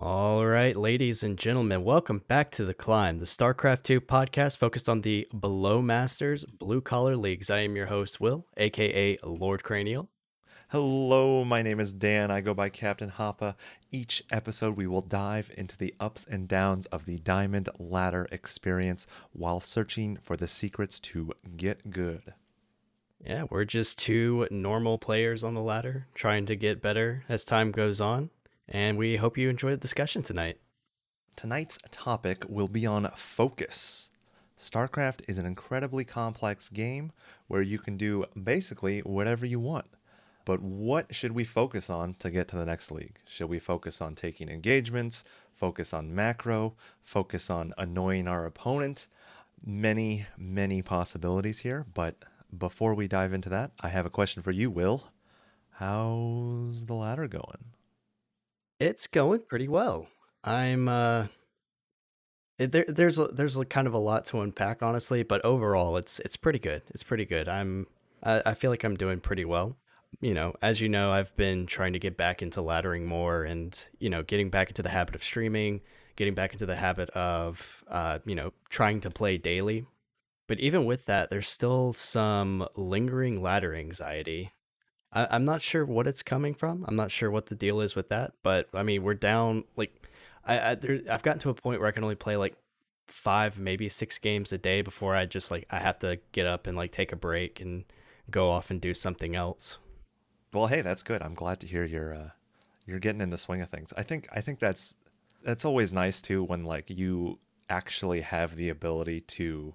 All right, ladies and gentlemen, welcome back to The Climb, the StarCraft 2 podcast focused on the below masters blue collar leagues. I am your host, Will, aka Lord Cranial. Hello, my name is Dan. I go by Captain Hapa. Each episode, we will dive into the ups and downs of the Diamond Ladder experience while searching for the secrets to get good. Yeah, we're just two normal players on the ladder trying to get better as time goes on and we hope you enjoy the discussion tonight. Tonight's topic will be on focus. StarCraft is an incredibly complex game where you can do basically whatever you want. But what should we focus on to get to the next league? Should we focus on taking engagements, focus on macro, focus on annoying our opponent? Many, many possibilities here. But before we dive into that, I have a question for you, Will. How's the ladder going? It's going pretty well. I'm uh there there's a, there's a kind of a lot to unpack honestly, but overall it's it's pretty good. It's pretty good. I'm I, I feel like I'm doing pretty well. You know, as you know, I've been trying to get back into laddering more and, you know, getting back into the habit of streaming, getting back into the habit of uh, you know, trying to play daily. But even with that, there's still some lingering ladder anxiety I, am not sure what it's coming from. I'm not sure what the deal is with that. But I mean, we're down like I, I there, I've gotten to a point where I can only play like five, maybe six games a day before I just like I have to get up and like take a break and go off and do something else. Well, hey, that's good. I'm glad to hear you're uh, you're getting in the swing of things. I think I think that's that's always nice too when like you actually have the ability to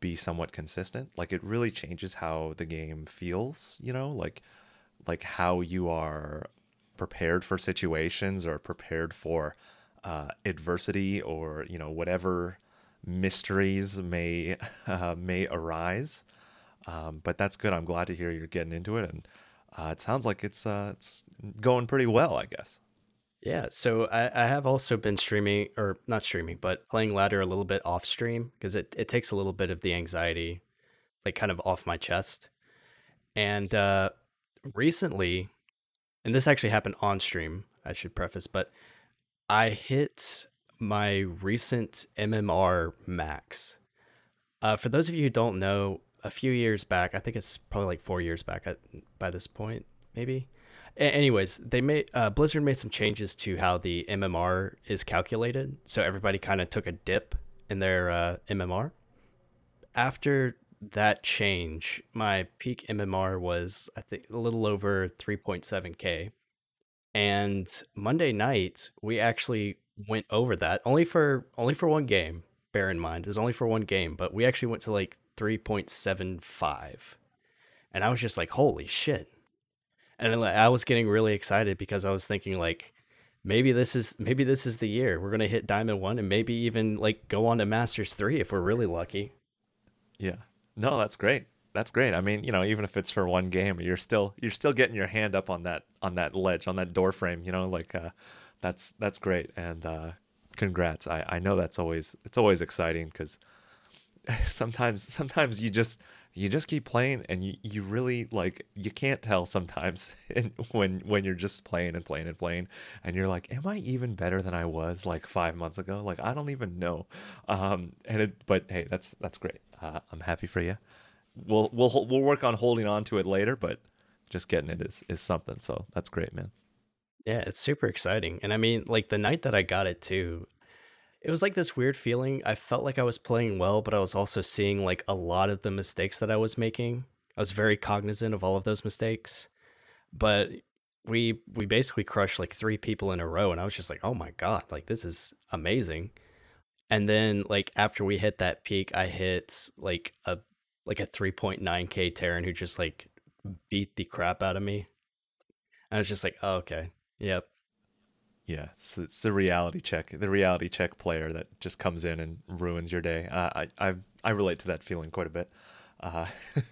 be somewhat consistent. Like it really changes how the game feels, you know? Like like how you are prepared for situations or prepared for uh, adversity or you know whatever mysteries may uh, may arise. Um, but that's good. I'm glad to hear you're getting into it, and uh, it sounds like it's uh, it's going pretty well. I guess. Yeah, so I, I have also been streaming, or not streaming, but playing ladder a little bit off stream because it, it takes a little bit of the anxiety, like kind of off my chest. And uh, recently, and this actually happened on stream, I should preface, but I hit my recent MMR max. Uh, for those of you who don't know, a few years back, I think it's probably like four years back at, by this point, maybe. A- anyways, they made uh, Blizzard made some changes to how the MMR is calculated, so everybody kind of took a dip in their uh, MMR. After that change, my peak MMR was I think a little over 3.7k. And Monday night, we actually went over that only for only for one game. Bear in mind, it was only for one game, but we actually went to like 3.75. And I was just like, "Holy shit." And I was getting really excited because I was thinking like maybe this is maybe this is the year. We're going to hit Diamond 1 and maybe even like go on to Masters 3 if we're really lucky. Yeah. No, that's great. That's great. I mean, you know, even if it's for one game, you're still you're still getting your hand up on that on that ledge on that door frame. You know, like uh, that's that's great. And uh, congrats. I I know that's always it's always exciting because sometimes sometimes you just you just keep playing and you, you really like you can't tell sometimes when when you're just playing and playing and playing and you're like am i even better than i was like five months ago like i don't even know um and it but hey that's that's great uh, i'm happy for you we'll we'll we'll work on holding on to it later but just getting it is is something so that's great man yeah it's super exciting and i mean like the night that i got it too it was like this weird feeling. I felt like I was playing well, but I was also seeing like a lot of the mistakes that I was making. I was very cognizant of all of those mistakes. But we we basically crushed like three people in a row and I was just like, "Oh my god, like this is amazing." And then like after we hit that peak, I hit like a like a 3.9k Terran who just like beat the crap out of me. I was just like, oh, "Okay. Yep. Yeah, it's, it's, the reality check, the reality check player that just comes in and ruins your day. Uh, I I I relate to that feeling quite a bit, uh,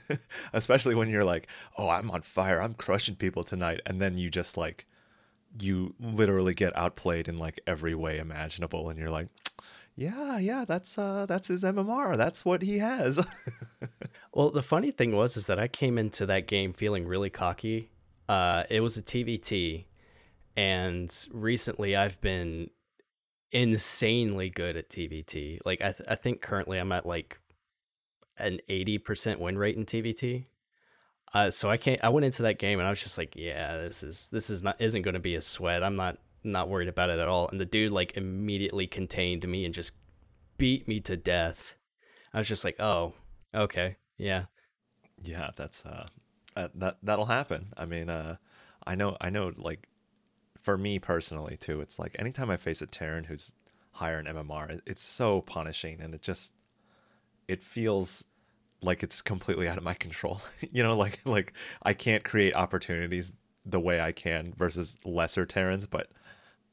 especially when you're like, "Oh, I'm on fire! I'm crushing people tonight," and then you just like, you literally get outplayed in like every way imaginable, and you're like, "Yeah, yeah, that's uh, that's his MMR. That's what he has." well, the funny thing was is that I came into that game feeling really cocky. Uh, it was a TVT and recently I've been insanely good at TVT. Like I th- I think currently I'm at like an 80% win rate in TVT. Uh, so I can't I went into that game and I was just like, yeah, this is this is not isn't going to be a sweat. I'm not not worried about it at all. And the dude like immediately contained me and just beat me to death. I was just like, "Oh, okay. Yeah." Yeah, that's uh, uh that that'll happen. I mean, uh I know I know like for me personally too, it's like anytime I face a Terran who's higher in MMR, it's so punishing and it just it feels like it's completely out of my control. you know, like like I can't create opportunities the way I can versus lesser Terrans, but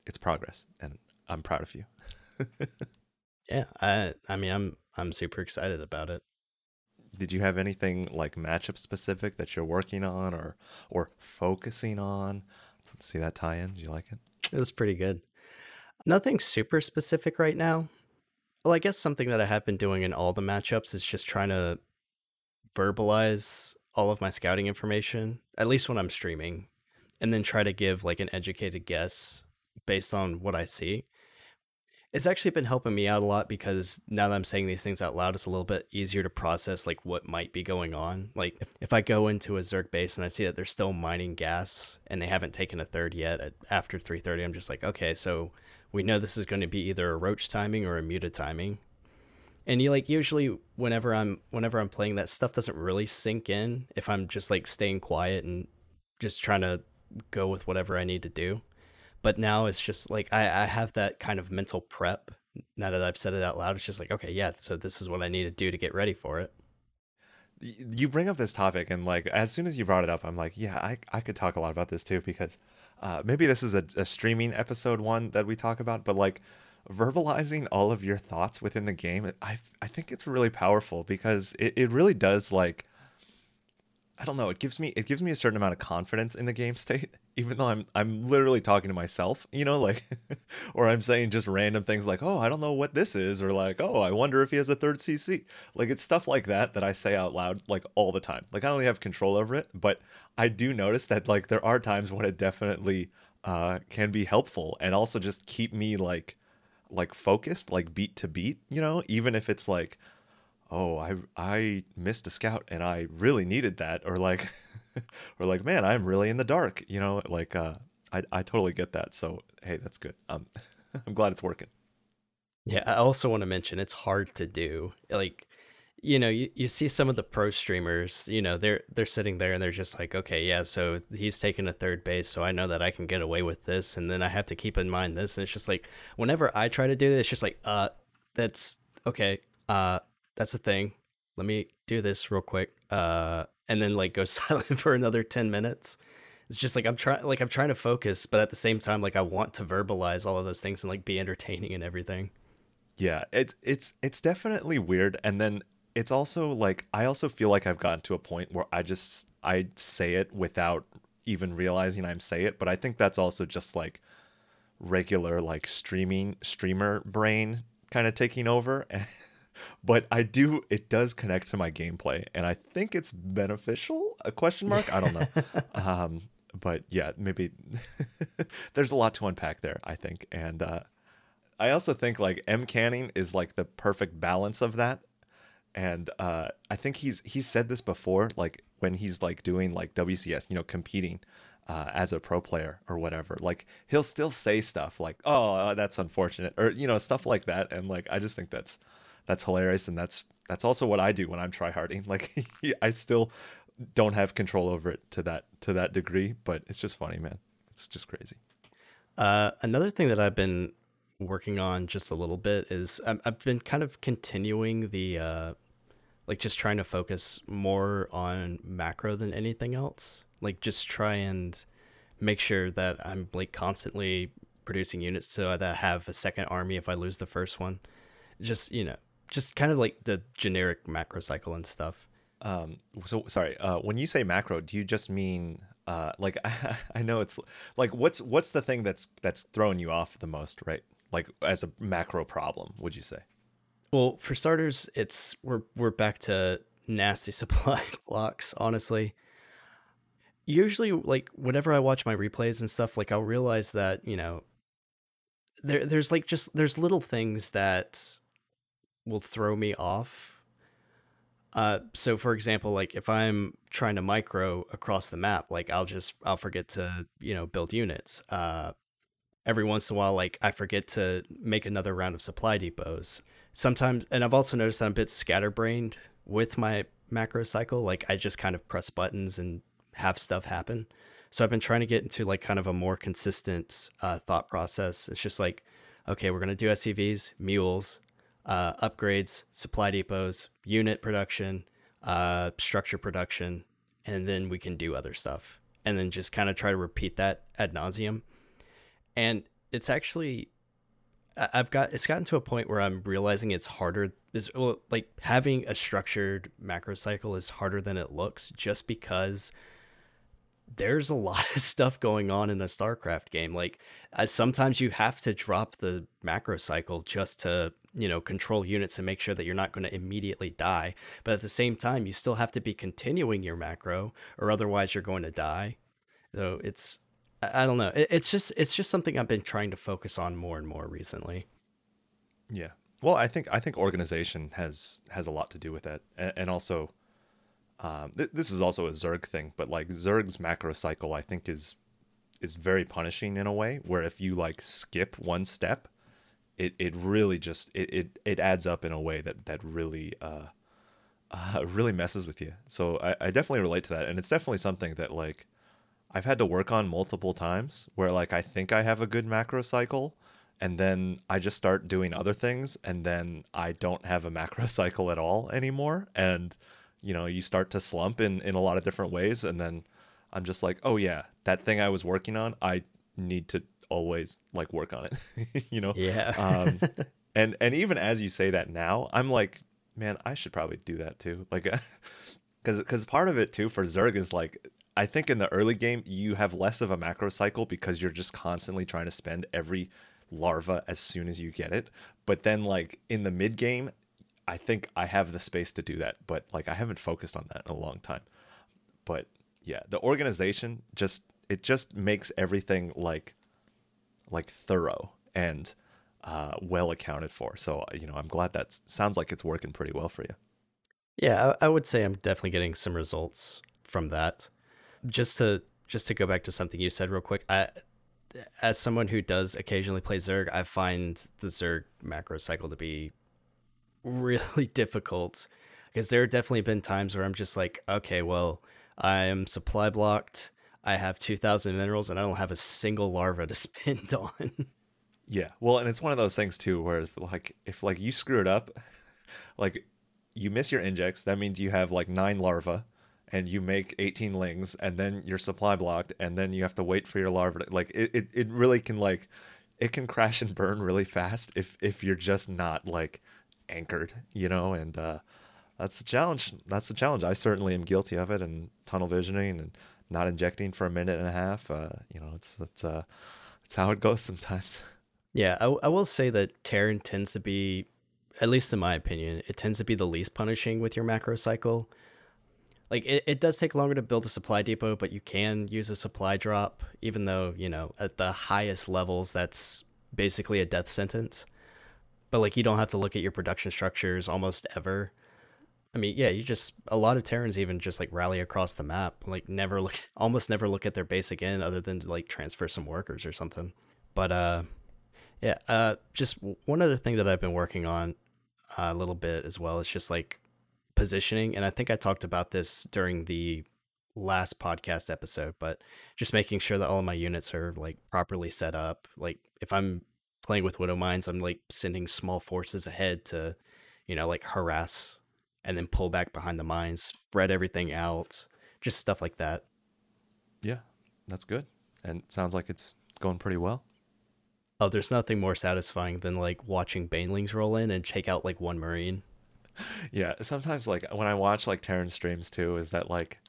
it's progress and I'm proud of you. yeah, I I mean I'm I'm super excited about it. Did you have anything like matchup specific that you're working on or or focusing on? See that tie-in? Do you like it? It was pretty good. Nothing super specific right now. Well, I guess something that I have been doing in all the matchups is just trying to verbalize all of my scouting information, at least when I'm streaming, and then try to give like an educated guess based on what I see. It's actually been helping me out a lot because now that I'm saying these things out loud, it's a little bit easier to process like what might be going on. Like if, I go into a Zerg base and I see that they're still mining gas and they haven't taken a third yet at, after 3:30, I'm just like, okay, so we know this is going to be either a roach timing or a muta timing. And you like usually whenever I'm whenever I'm playing that stuff doesn't really sink in if I'm just like staying quiet and just trying to go with whatever I need to do. But now it's just like I, I have that kind of mental prep now that I've said it out loud. It's just like, okay, yeah, so this is what I need to do to get ready for it. You bring up this topic, and like as soon as you brought it up, I'm like, yeah, I, I could talk a lot about this too because uh, maybe this is a, a streaming episode one that we talk about, but like verbalizing all of your thoughts within the game, I I think it's really powerful because it, it really does like I don't know. It gives me it gives me a certain amount of confidence in the game state, even though I'm I'm literally talking to myself, you know, like, or I'm saying just random things like, oh, I don't know what this is, or like, oh, I wonder if he has a third CC. Like it's stuff like that that I say out loud like all the time. Like I only have control over it, but I do notice that like there are times when it definitely uh, can be helpful and also just keep me like like focused, like beat to beat, you know, even if it's like oh i i missed a scout and i really needed that or like or like man i'm really in the dark you know like uh i i totally get that so hey that's good um i'm glad it's working yeah i also want to mention it's hard to do like you know you, you see some of the pro streamers you know they're they're sitting there and they're just like okay yeah so he's taking a third base so i know that i can get away with this and then i have to keep in mind this and it's just like whenever i try to do this, it's just like uh that's okay uh that's a thing. Let me do this real quick. Uh, and then like go silent for another 10 minutes. It's just like I'm trying like I'm trying to focus, but at the same time like I want to verbalize all of those things and like be entertaining and everything. Yeah, it's it's it's definitely weird and then it's also like I also feel like I've gotten to a point where I just I say it without even realizing I'm say it, but I think that's also just like regular like streaming streamer brain kind of taking over but I do it does connect to my gameplay and I think it's beneficial a question mark I don't know um, but yeah maybe there's a lot to unpack there I think and uh, I also think like MCanning is like the perfect balance of that and uh, I think he's he's said this before like when he's like doing like WCS you know competing uh, as a pro player or whatever. Like he'll still say stuff like, "Oh, that's unfortunate," or you know, stuff like that. And like I just think that's that's hilarious and that's that's also what I do when I'm tryharding. Like I still don't have control over it to that to that degree, but it's just funny, man. It's just crazy. Uh, another thing that I've been working on just a little bit is i have been kind of continuing the uh, like just trying to focus more on macro than anything else. Like just try and make sure that I'm like constantly producing units so that I have a second army if I lose the first one. Just you know, just kind of like the generic macro cycle and stuff. Um, so sorry, uh, when you say macro, do you just mean uh, like I, I know it's like what's what's the thing that's that's throwing you off the most, right? Like as a macro problem, would you say? Well, for starters, it's we're we're back to nasty supply blocks, honestly. usually like whenever I watch my replays and stuff, like I'll realize that, you know, there there's like just there's little things that will throw me off. Uh so for example, like if I'm trying to micro across the map, like I'll just I'll forget to, you know, build units. Uh every once in a while like I forget to make another round of supply depots. Sometimes and I've also noticed that I'm a bit scatterbrained with my macro cycle. Like I just kind of press buttons and have stuff happen. So I've been trying to get into like kind of a more consistent uh, thought process. It's just like, okay, we're gonna do SCVs, mules, uh, upgrades, supply depots, unit production, uh, structure production, and then we can do other stuff. And then just kind of try to repeat that ad nauseum. And it's actually, I've got, it's gotten to a point where I'm realizing it's harder. Is well, like having a structured macro cycle is harder than it looks, just because there's a lot of stuff going on in a StarCraft game. Like uh, sometimes you have to drop the macro cycle just to, you know, control units and make sure that you're not going to immediately die. But at the same time, you still have to be continuing your macro or otherwise you're going to die. So it's I don't know. it's just it's just something I've been trying to focus on more and more recently. Yeah. Well, I think I think organization has has a lot to do with that, and, and also um, th- this is also a Zerg thing, but like Zerg's macro cycle, I think is is very punishing in a way where if you like skip one step, it it really just it it, it adds up in a way that that really uh, uh really messes with you. So I, I definitely relate to that, and it's definitely something that like I've had to work on multiple times where like I think I have a good macro cycle and then I just start doing other things and then I don't have a macro cycle at all anymore and you know you start to slump in in a lot of different ways and then i'm just like oh yeah that thing i was working on i need to always like work on it. You know? Yeah. Um and and even as you say that now i'm like man i should probably do that too. Like because because part of it too for zerg is like i think in the early game you have less of a macro cycle because you're just constantly trying to spend every larva as soon as you get it. But then like in the mid game I think I have the space to do that, but like I haven't focused on that in a long time. But yeah, the organization just it just makes everything like like thorough and uh, well accounted for. So you know, I'm glad that sounds like it's working pretty well for you. Yeah, I, I would say I'm definitely getting some results from that. Just to just to go back to something you said real quick, I as someone who does occasionally play Zerg, I find the Zerg macro cycle to be really difficult because there have definitely been times where I'm just like, okay, well, I'm supply blocked. I have 2,000 minerals and I don't have a single larva to spend on. Yeah. Well, and it's one of those things too where if, like if like you screw it up, like you miss your injects, that means you have like 9 larvae and you make 18 lings and then you're supply blocked and then you have to wait for your larva to, like it, it, it really can like it can crash and burn really fast if if you're just not like anchored, you know, and uh, that's the challenge. That's the challenge. I certainly am guilty of it, and tunnel visioning and not injecting for a minute and a half. Uh, you know, it's it's uh, it's how it goes sometimes. Yeah, I, I will say that Terran tends to be, at least in my opinion, it tends to be the least punishing with your macro cycle. Like it, it does take longer to build a supply depot, but you can use a supply drop, even though, you know, at the highest levels that's basically a death sentence but like you don't have to look at your production structures almost ever. I mean, yeah, you just a lot of Terrans even just like rally across the map, like never look, almost never look at their base again, other than to like transfer some workers or something. But uh, yeah, uh, just one other thing that I've been working on uh, a little bit as well is just like positioning, and I think I talked about this during the last podcast episode, but just making sure that all of my units are like properly set up. Like if I'm playing with Widow Mines, I'm like sending small forces ahead to, you know, like harass and then pull back behind the mines, spread everything out, just stuff like that. Yeah, that's good. And sounds like it's going pretty well. Oh, there's nothing more satisfying than like watching Banelings roll in and take out like one Marine. Yeah, sometimes like when I watch like Terran streams too, is that like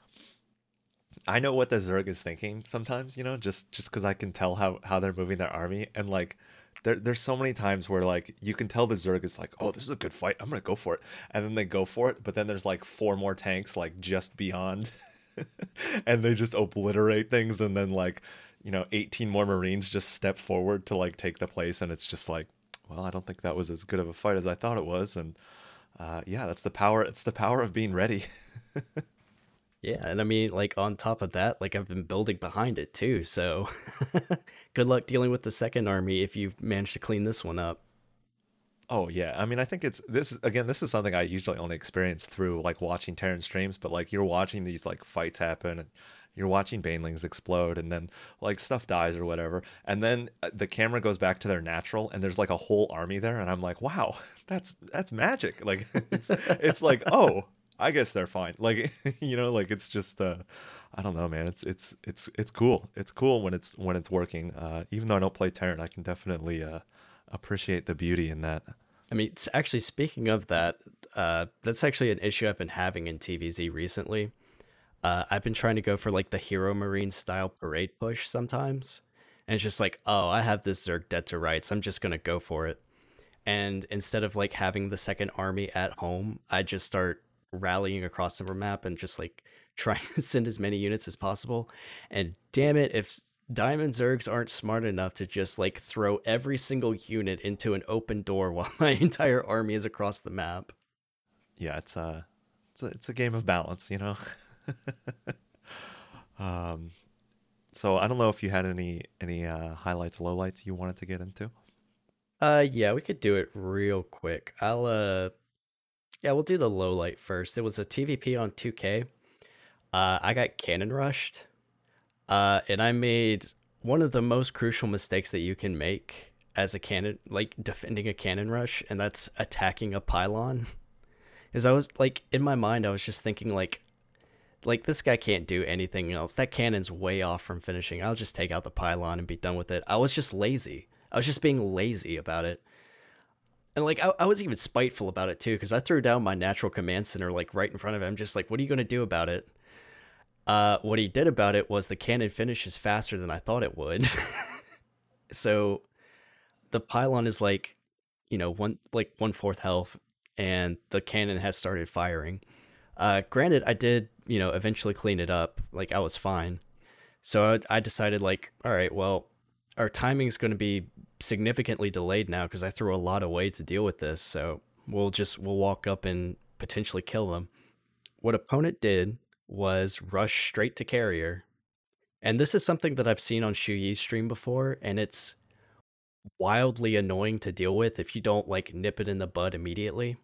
I know what the Zerg is thinking sometimes, you know, just just because I can tell how how they're moving their army, and like there, there's so many times where like you can tell the Zerg is like, oh, this is a good fight. I'm gonna go for it, and then they go for it, but then there's like four more tanks like just beyond, and they just obliterate things and then like you know 18 more marines just step forward to like take the place and it's just like well i don't think that was as good of a fight as i thought it was. And uh, yeah that's the power it's the power of being ready yeah and i mean like on top of that like i've been building behind it too so good luck dealing with the second army if you manage to clean this one up Oh yeah, I mean, I think it's this again. This is something I usually only experience through like watching Terran streams, but like you're watching these like fights happen, and you're watching banelings explode, and then like stuff dies or whatever, and then uh, the camera goes back to their natural, and there's like a whole army there, and I'm like, wow, that's that's magic. Like it's it's like oh, I guess they're fine. Like you know, like it's just uh, I don't know, man. It's it's it's it's cool. It's cool when it's when it's working. Uh, even though I don't play Terran, I can definitely uh appreciate the beauty in that. I mean, actually, speaking of that, uh, that's actually an issue I've been having in TVZ recently. Uh, I've been trying to go for like the HeroMarine style parade push sometimes. And it's just like, oh, I have this Zerg dead to rights. I'm just to go for it. And instead of like having the second army at home, I just start rallying across the map and just like trying to send as many units as possible. And damn it, if Diamond Zergs aren't smart enough to just like throw every single unit into an open door while my entire army is across the map. Yeah, it's a it's a, it's a game of balance, you know. um, so I don't know if you had any any uh, highlights, lowlights you wanted to get into. Uh, yeah, we could do it real quick. I'll uh, yeah, we'll do the low light first. It was a TVP on 2K. Uh, I got cannon rushed uh, and I made one of the most crucial mistakes that you can make as a cannon, like defending a cannon rush, and that's attacking a pylon. Is I was like in my mind, I was just thinking like, like this guy can't do anything else. That cannon's way off from finishing. I'll just take out the pylon and be done with it. I was just lazy. I was just being lazy about it. And like I, I was even spiteful about it too, because I threw down my natural command center like right in front of him, just like, what are you gonna do about it? Uh, what he did about it was the cannon finishes faster than I thought it would. so the pylon is like, you know, one like one fourth health, and the cannon has started firing. Uh, granted, I did, you know, eventually clean it up. Like I was fine. So I, I decided, like, all right, well, our timing is going to be significantly delayed now because I threw a lot of weight to deal with this. So we'll just we'll walk up and potentially kill them. What opponent did was rush straight to carrier. And this is something that I've seen on Shu Yi's stream before, and it's wildly annoying to deal with if you don't like nip it in the bud immediately.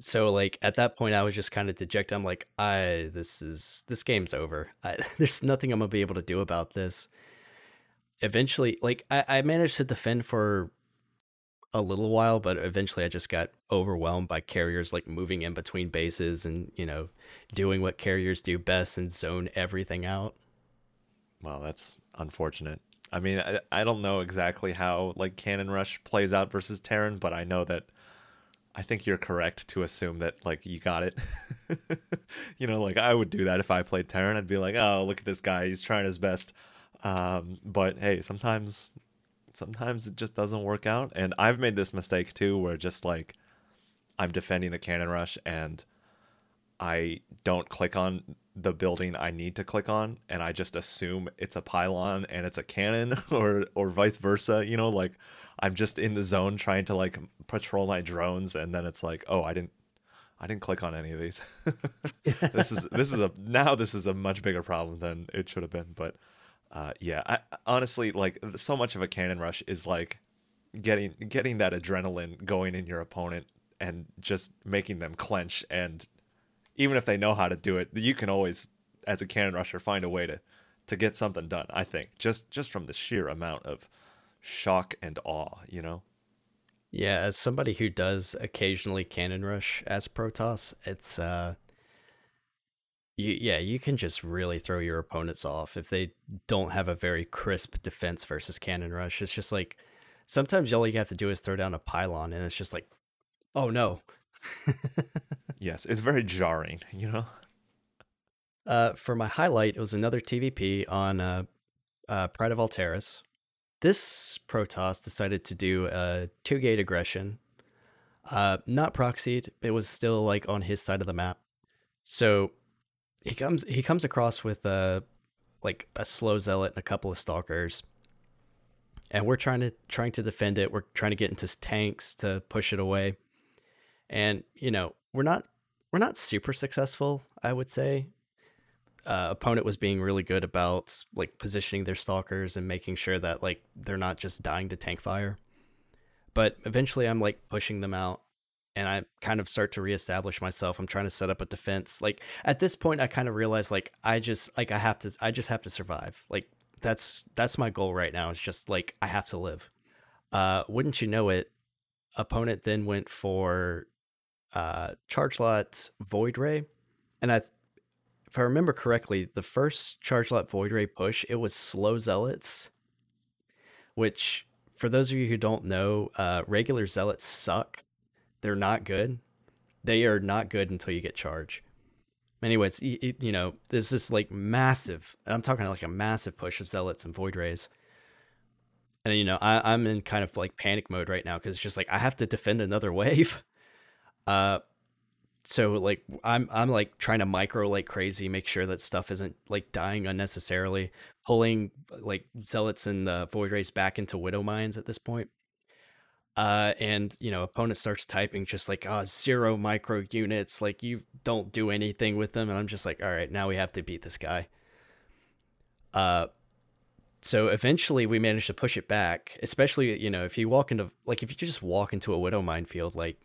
So like at that point I was just kind of dejected. I'm like, I this is this game's over. I, there's nothing I'm gonna be able to do about this. Eventually, like I, I managed to defend for a little while, but eventually I just got overwhelmed by carriers like moving in between bases and, you know, doing what carriers do best and zone everything out. Well, that's unfortunate. I mean, I, I don't know exactly how like Cannon Rush plays out versus Terran, but I know that I think you're correct to assume that like you got it. you know, like I would do that if I played Terran. I'd be like, oh, look at this guy, he's trying his best. Um, but hey, sometimes sometimes it just doesn't work out. And I've made this mistake too, where just like I'm defending the cannon rush and I don't click on the building I need to click on, and I just assume it's a pylon and it's a cannon, or or vice versa. You know, like I'm just in the zone trying to like patrol my drones, and then it's like, oh, I didn't. I didn't click on any of these. this is this is a now this is a much bigger problem than it should have been. But uh, yeah, I, honestly, like so much of a cannon rush is like getting getting that adrenaline going in your opponent and just making them clench. And even if they know how to do it, you can always, as a cannon rusher, find a way to to get something done. I think just just from the sheer amount of shock and awe, you know. Yeah, as somebody who does occasionally cannon rush as Protoss, it's uh you, yeah, you can just really throw your opponents off if they don't have a very crisp defense versus cannon rush. It's just like sometimes all you have to do is throw down a pylon, and it's just like, oh no. yes, it's very jarring, you know. Uh, for my highlight, it was another TVP on uh, uh, Pride of Altaris. This Protoss decided to do a two gate aggression. Uh, not proxied, it was still like on his side of the map. So he comes he comes across with a like a slow zealot and a couple of stalkers. And we're trying to trying to defend it. We're trying to get into tanks to push it away. And you know we're not we're not super successful i would say. Uh, opponent was being really good about like positioning their stalkers and making sure that like they're not just dying to tank fire. But eventually i'm like pushing them out and I kind of start to reestablish myself. I'm trying to set up a defense. Like at this point, I kind of realize like I just like I have to I just have to survive. Like that's that's my goal right now. It's just like I have to live. Uh, wouldn't you know it? Opponent then went for uh, charge lot void ray, and I, if I remember correctly, the first charge lot void ray push it was slow zealots, which for those of you who don't know, uh, regular zealots suck they're not good. They are not good until you get charge. Anyways, you, you know, there's this like massive, I'm talking like a massive push of zealots and void rays. And, you know, I, I'm in kind of like panic mode right now because it's just like I have to defend another wave. Uh, so like I'm I'm like trying to micro like crazy, make sure that stuff isn't like dying unnecessarily, pulling like zealots and uh, void rays back into widow mines at this point uh, and you know opponent starts typing just like oh zero micro units like you don't do anything with them. And i'm just like all right now we have to beat this guy. Uh so eventually we managed to push it back especially you know if you walk into like if you just walk into a widow minefield like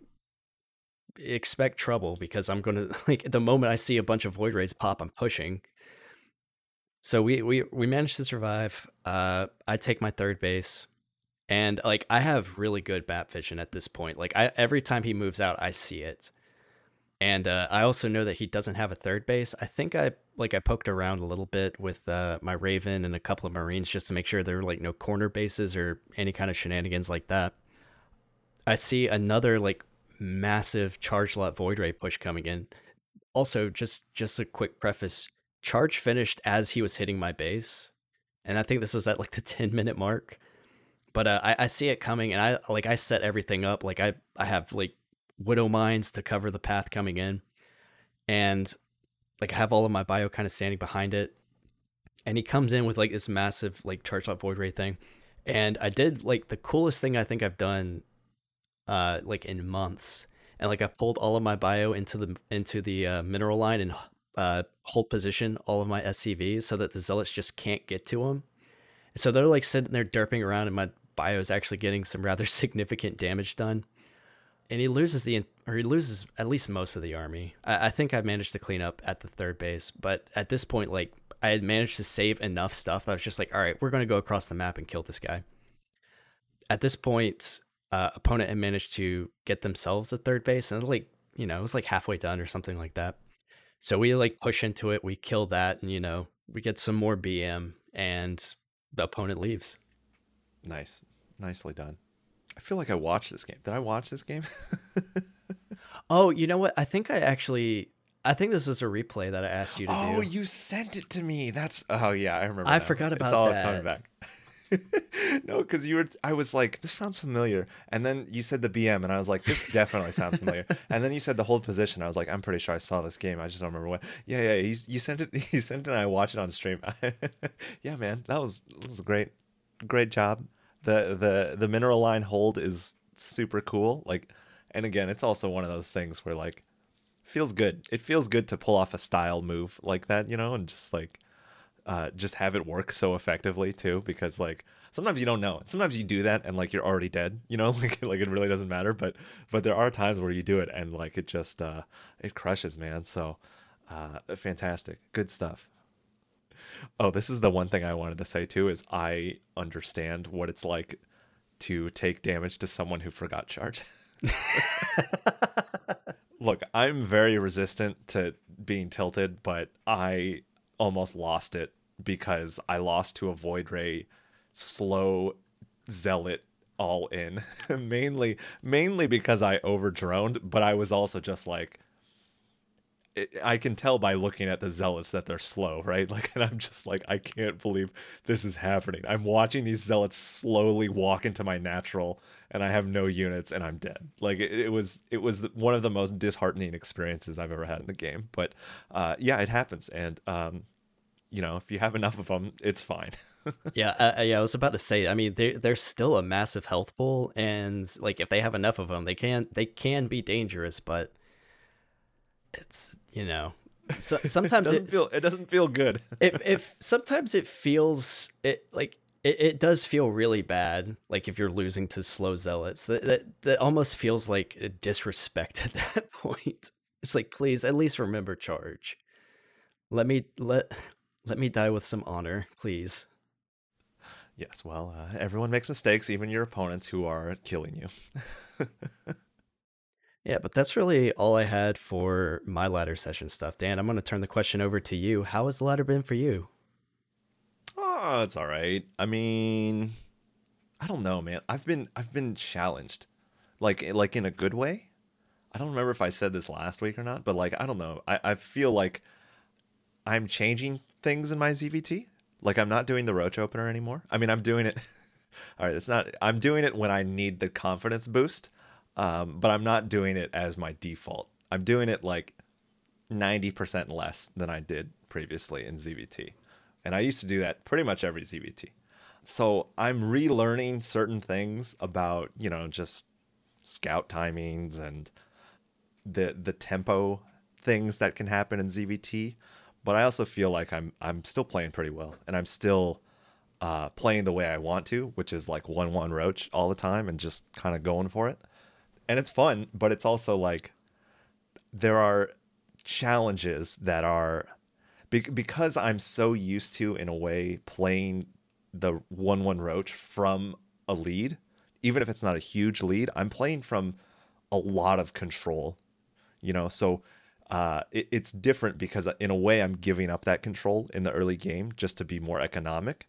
expect trouble because i'm gonna like the moment i see a bunch of void rays pop i'm pushing. So we we we managed to survive. Uh i take my third base and like I have really good bat vision at this point. Like I every time he moves out, I see it. And uh, I also know that he doesn't have a third base. I think I like I poked around a little bit with uh, my Raven and a couple of Marines just to make sure there were like no corner bases or any kind of shenanigans like that. I see another like massive charge lot void ray push coming in. Also, just just a quick preface: charge finished as he was hitting my base, and I think this was at like the ten minute mark but uh, I, I see it coming, and I like I set everything up. Like I I have like widow mines to cover the path coming in, and like I have all of my bio kind of standing behind it. And he comes in with like this massive like charge lot void ray thing, and I did like the coolest thing I think I've done, uh, like in months. And like I pulled all of my bio into the into the uh, mineral line and uh, hold position all of my SCVs so that the zealots just can't get to them. So they're like sitting there derping around, and my bio is actually getting some rather significant damage done. And he loses the, or he loses at least most of the army. I, I think I managed to clean up at the third base, but at this point, like I had managed to save enough stuff that I was just like, all right, we're going to go across the map and kill this guy. At this point, uh, opponent had managed to get themselves a third base, and like you know, it was like halfway done or something like that. So we like push into it, we kill that, and you know, we get some more BM, and the opponent leaves. Nice. Nicely done. I feel like I watched this game. Did I watch this game? oh, you know what? I think I actually I think this is a replay that I asked you to oh, do. Oh, you sent it to me. That's oh yeah, I remember. I forgot about it's all that. coming back. no, because you were. I was like, this sounds familiar, and then you said the BM, and I was like, this definitely sounds familiar. and then you said the hold position. I was like, I'm pretty sure I saw this game. I just don't remember what. Yeah, yeah. You, you sent it. You sent it, and I watched it on stream. yeah, man, that was that was a great, great job the the the mineral line hold is super cool. Like, and again, it's also one of those things where like feels good. It feels good to pull off a style move like that, you know, and just like uh, just have it work so effectively too. Because like sometimes you don't know. Sometimes you do that and like you're already dead, you know, like like it really doesn't matter. But but there are times where you do it and like it just uh, it crushes, man. So uh, fantastic, good stuff. Oh, this is the one thing I wanted to say too is I understand what it's like to take damage to someone who forgot charge. Look, I'm very resistant to being tilted, but I almost lost it because I lost to a void ray slow zealot all in. mainly mainly because I overdroned, but I was also just like I can tell by looking at the zealots that they're slow, right? Like, and I'm just like, I can't believe this is happening. I'm watching these zealots slowly walk into my natural, and I have no units, and I'm dead. Like, it, it was, it was one of the most disheartening experiences I've ever had in the game. But uh, yeah, it happens, and um, you know, if you have enough of them, it's fine. yeah, uh, yeah. I was about to say. I mean, they they're still a massive health pool, and like if they have enough of them, they can they can be dangerous. But it's you know so, sometimes it doesn't feel it doesn't feel good if, if sometimes it feels it like it, it does feel really bad like if you're losing to slow zealots that, that that almost feels like a disrespect at that point it's like please at least remember charge let me let let me die with some honor please yes well uh, everyone makes mistakes even your opponents who are killing you Yeah, but that's really all I had for my ladder session stuff. Dan, I'm going to turn the question over to you. How has the ladder been for you? Oh, it's all right. I mean, I don't know, man. I've been I've been challenged, like like in a good way. I don't remember if I said this last week or not, but like I don't know. I I feel like I'm changing things in my ZVT. Like I'm not doing the roach opener anymore. I mean, I'm doing it. all right, it's not. I'm doing it when I need the confidence boost um, but I'm not doing it as my default. I'm doing it like 90% less than I did previously in ZVT. And I used to do that pretty much every ZVT. So I'm relearning certain things about, you know, just scout timings and the the tempo things that can happen in ZVT. But I also feel like I'm I'm still playing pretty well and I'm still uh, playing the way I want to, which is like one one roach all the time and just kind of going for it and it's fun, but it's also like there are challenges that are because I'm so used to in a way playing the 1-1 roach from a lead, even if it's not a huge lead, I'm playing from a lot of control, you know. So uh, it, it's different because in a way I'm giving up that control in the early game just to be more economic,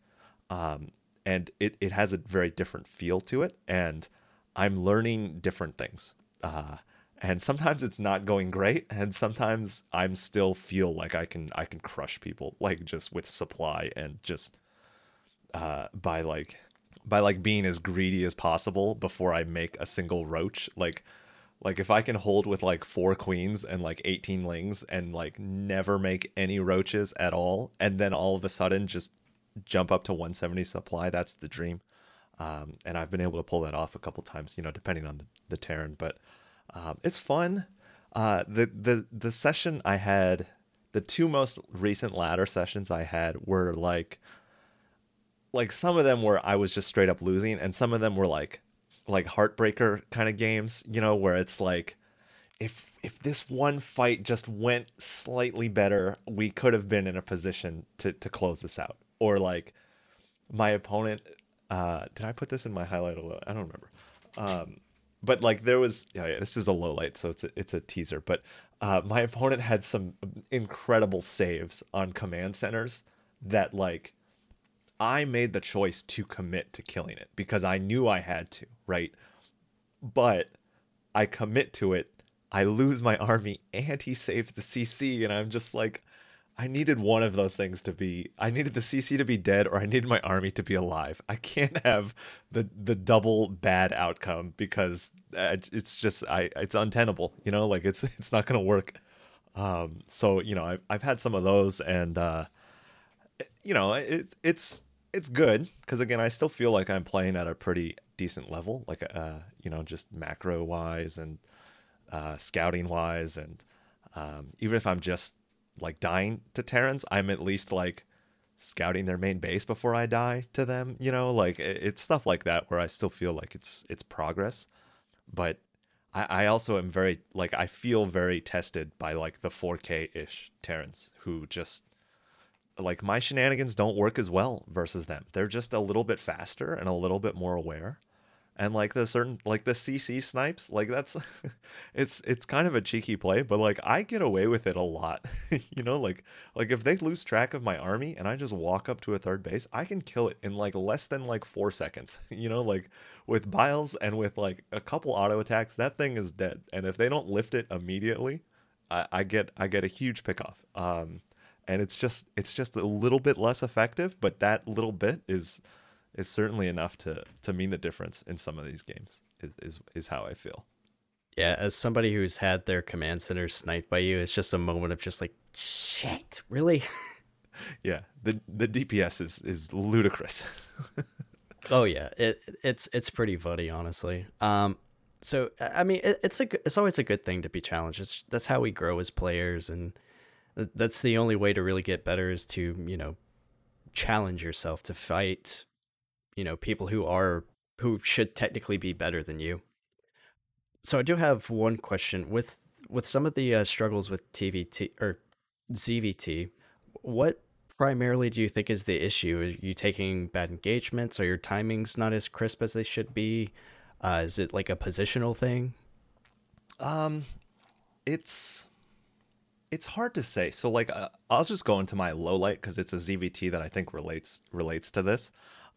um, and it it has a very different feel to it, and I'm learning different things. Uh, and sometimes it's not going great and sometimes i'm still feel like i can i can crush people like just with supply and just uh by like by like being as greedy as possible before i make a single roach like like if i can hold with like four queens and like 18 lings and like never make any roaches at all and then all of a sudden just jump up to 170 supply that's the dream um, and I've been able to pull that off a couple times, you know, depending on the, the Terran. But um, it's fun. Uh, the the the session I had, the two most recent ladder sessions I had were like, like some of them were I was just straight up losing, and some of them were like, like heartbreaker kind of games, you know, where it's like, if if this one fight just went slightly better, we could have been in a position to to close this out, or like my opponent uh, did I put this in my highlight a little? I don't remember. Um, but like there was, yeah, yeah, this is a low light, so it's a, it's a teaser. But uh, my opponent had some incredible saves on command centers that like I made the choice to commit to killing it because I knew I had to, right? But I commit to it. I lose my army and he saves the CC, and I'm just like, I needed one of those things to be I needed the CC to be dead or I needed my army to be alive. I can't have the the double bad outcome because it's just I it's untenable, you know, like it's it's not to work. Um so, you know, I've I've had some of those and uh you know, it's it's it's good because again, I still feel like I'm playing at a pretty decent level, like uh, you know, just macro wise and uh scouting wise and um even if I'm just like dying to Terrans, I'm at least like scouting their main base before I die to them. You know, like it's stuff like that where I still feel like it's it's progress, but I, I also am very like I feel very tested by like the 4K ish Terrans who just like my shenanigans don't work as well versus them. They're just a little bit faster and a little bit more aware and like the certain like the CC snipes, like that's it's it's kind of a cheeky play, but like I get away with it a lot. you know, like like if they lose track of my army and I just walk up to a third base, I can kill it in like less than like 4 seconds. you know, like with Biles and with like a couple auto attacks, that thing is dead. And if they don't lift it immediately, I, I get I get a huge pickoff. Um, and it's just it's just a little bit less effective, but that little bit is is certainly enough to to mean the difference in some of these games. Is is, is how I feel. Yeah, as somebody who's had their command center sniped by you, it's just a moment of just like, shit, really? yeah, the the DPS is is ludicrous. oh yeah, it it's it's pretty funny, honestly. Um, so I mean, it, it's a it's always a good thing to be challenged. It's, that's how we grow as players, and that's the only way to really get better is to you know challenge yourself to fight, you know, people who are who should technically be better than you. So I do have one question with with some of the uh, struggles with TVT or ZVT. What primarily do you think is the issue? Are you taking bad engagements? Are your timings not as crisp as they should be? Uh, is it like a positional thing? Um, it's it's hard to say. So like, uh, I'll just go into my low light because it's a ZVT that I think relates relates to this.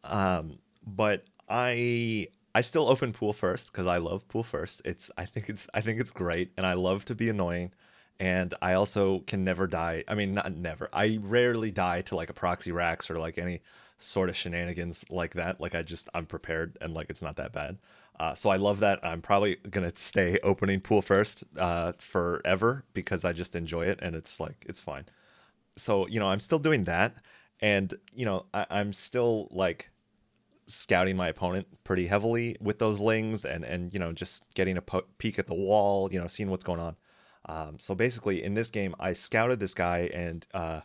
Um, but I I still open pool first because I love pool first. It's I think it's I think it's great, and I love to be annoying. And I also can never die. I mean, not never. I rarely die to like a proxy racks or like any sort of shenanigans like that. Like I just I'm prepared and like it's not that bad. Uh, so I love that. I'm probably gonna stay opening pool first uh, forever because I just enjoy it and it's like it's fine. So you know I'm still doing that, and you know I, I'm still like scouting my opponent pretty heavily with those lings and and you know just getting a po- peek at the wall you know seeing what's going on um, so basically in this game i scouted this guy and uh,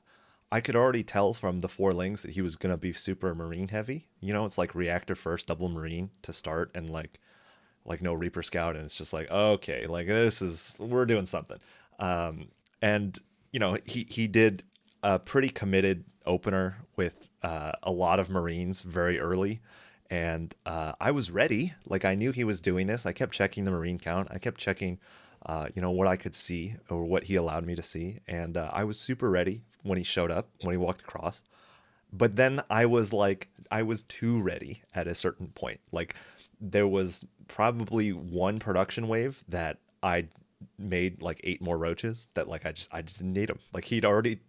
i could already tell from the four lings that he was to be super marine heavy you know it's like reactor first double marine to start and like like no reaper scout and it's just like okay like this is we're doing something um, and you know he he did a pretty committed opener with uh, a lot of Marines very early. And uh, I was ready. Like I knew he was doing this. I kept checking the Marine count. I kept checking, uh, you know, what I could see or what he allowed me to see. And uh, I was super ready when he showed up, when he walked across. But then I was like, I was too ready at a certain point. Like there was probably one production wave that I made like eight more roaches that like I just I just didn't need them. Like he'd already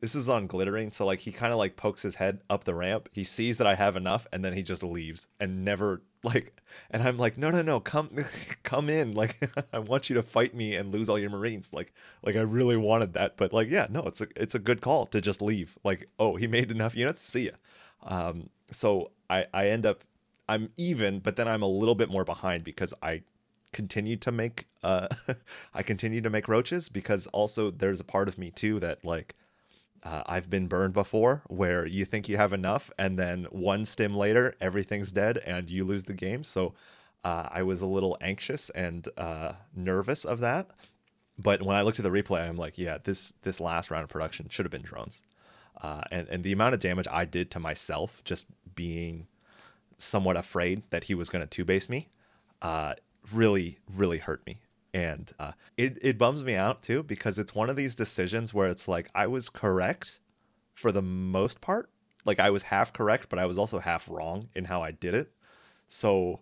this was on glittering so like he kind of like pokes his head up the ramp he sees that i have enough and then he just leaves and never like and i'm like no no no come come in. Like i want you to fight me and lose all your marines. Like like i really wanted that but like yeah no it's a it's a good call to just leave. Like oh he made enough units? See ya. Um so i i end up i'm even but then i'm a little bit more behind because i continue to make uh i continue to make roaches because also there's a part of me too that like uh, I've been burned before where you think you have enough and then one stim later everything's dead and you lose the game. So uh, I was a little anxious and uh, nervous of that. But when I looked at the replay, I'm like, yeah, this this last round of production should have been drones. Uh, and and the amount of damage I did to myself just being somewhat afraid that he was going to two base me uh, really really hurt me and uh, it it bums me out too because it's one of these decisions where it's like I was correct for the most part, like I was half correct, but I was also half wrong in how I did it. So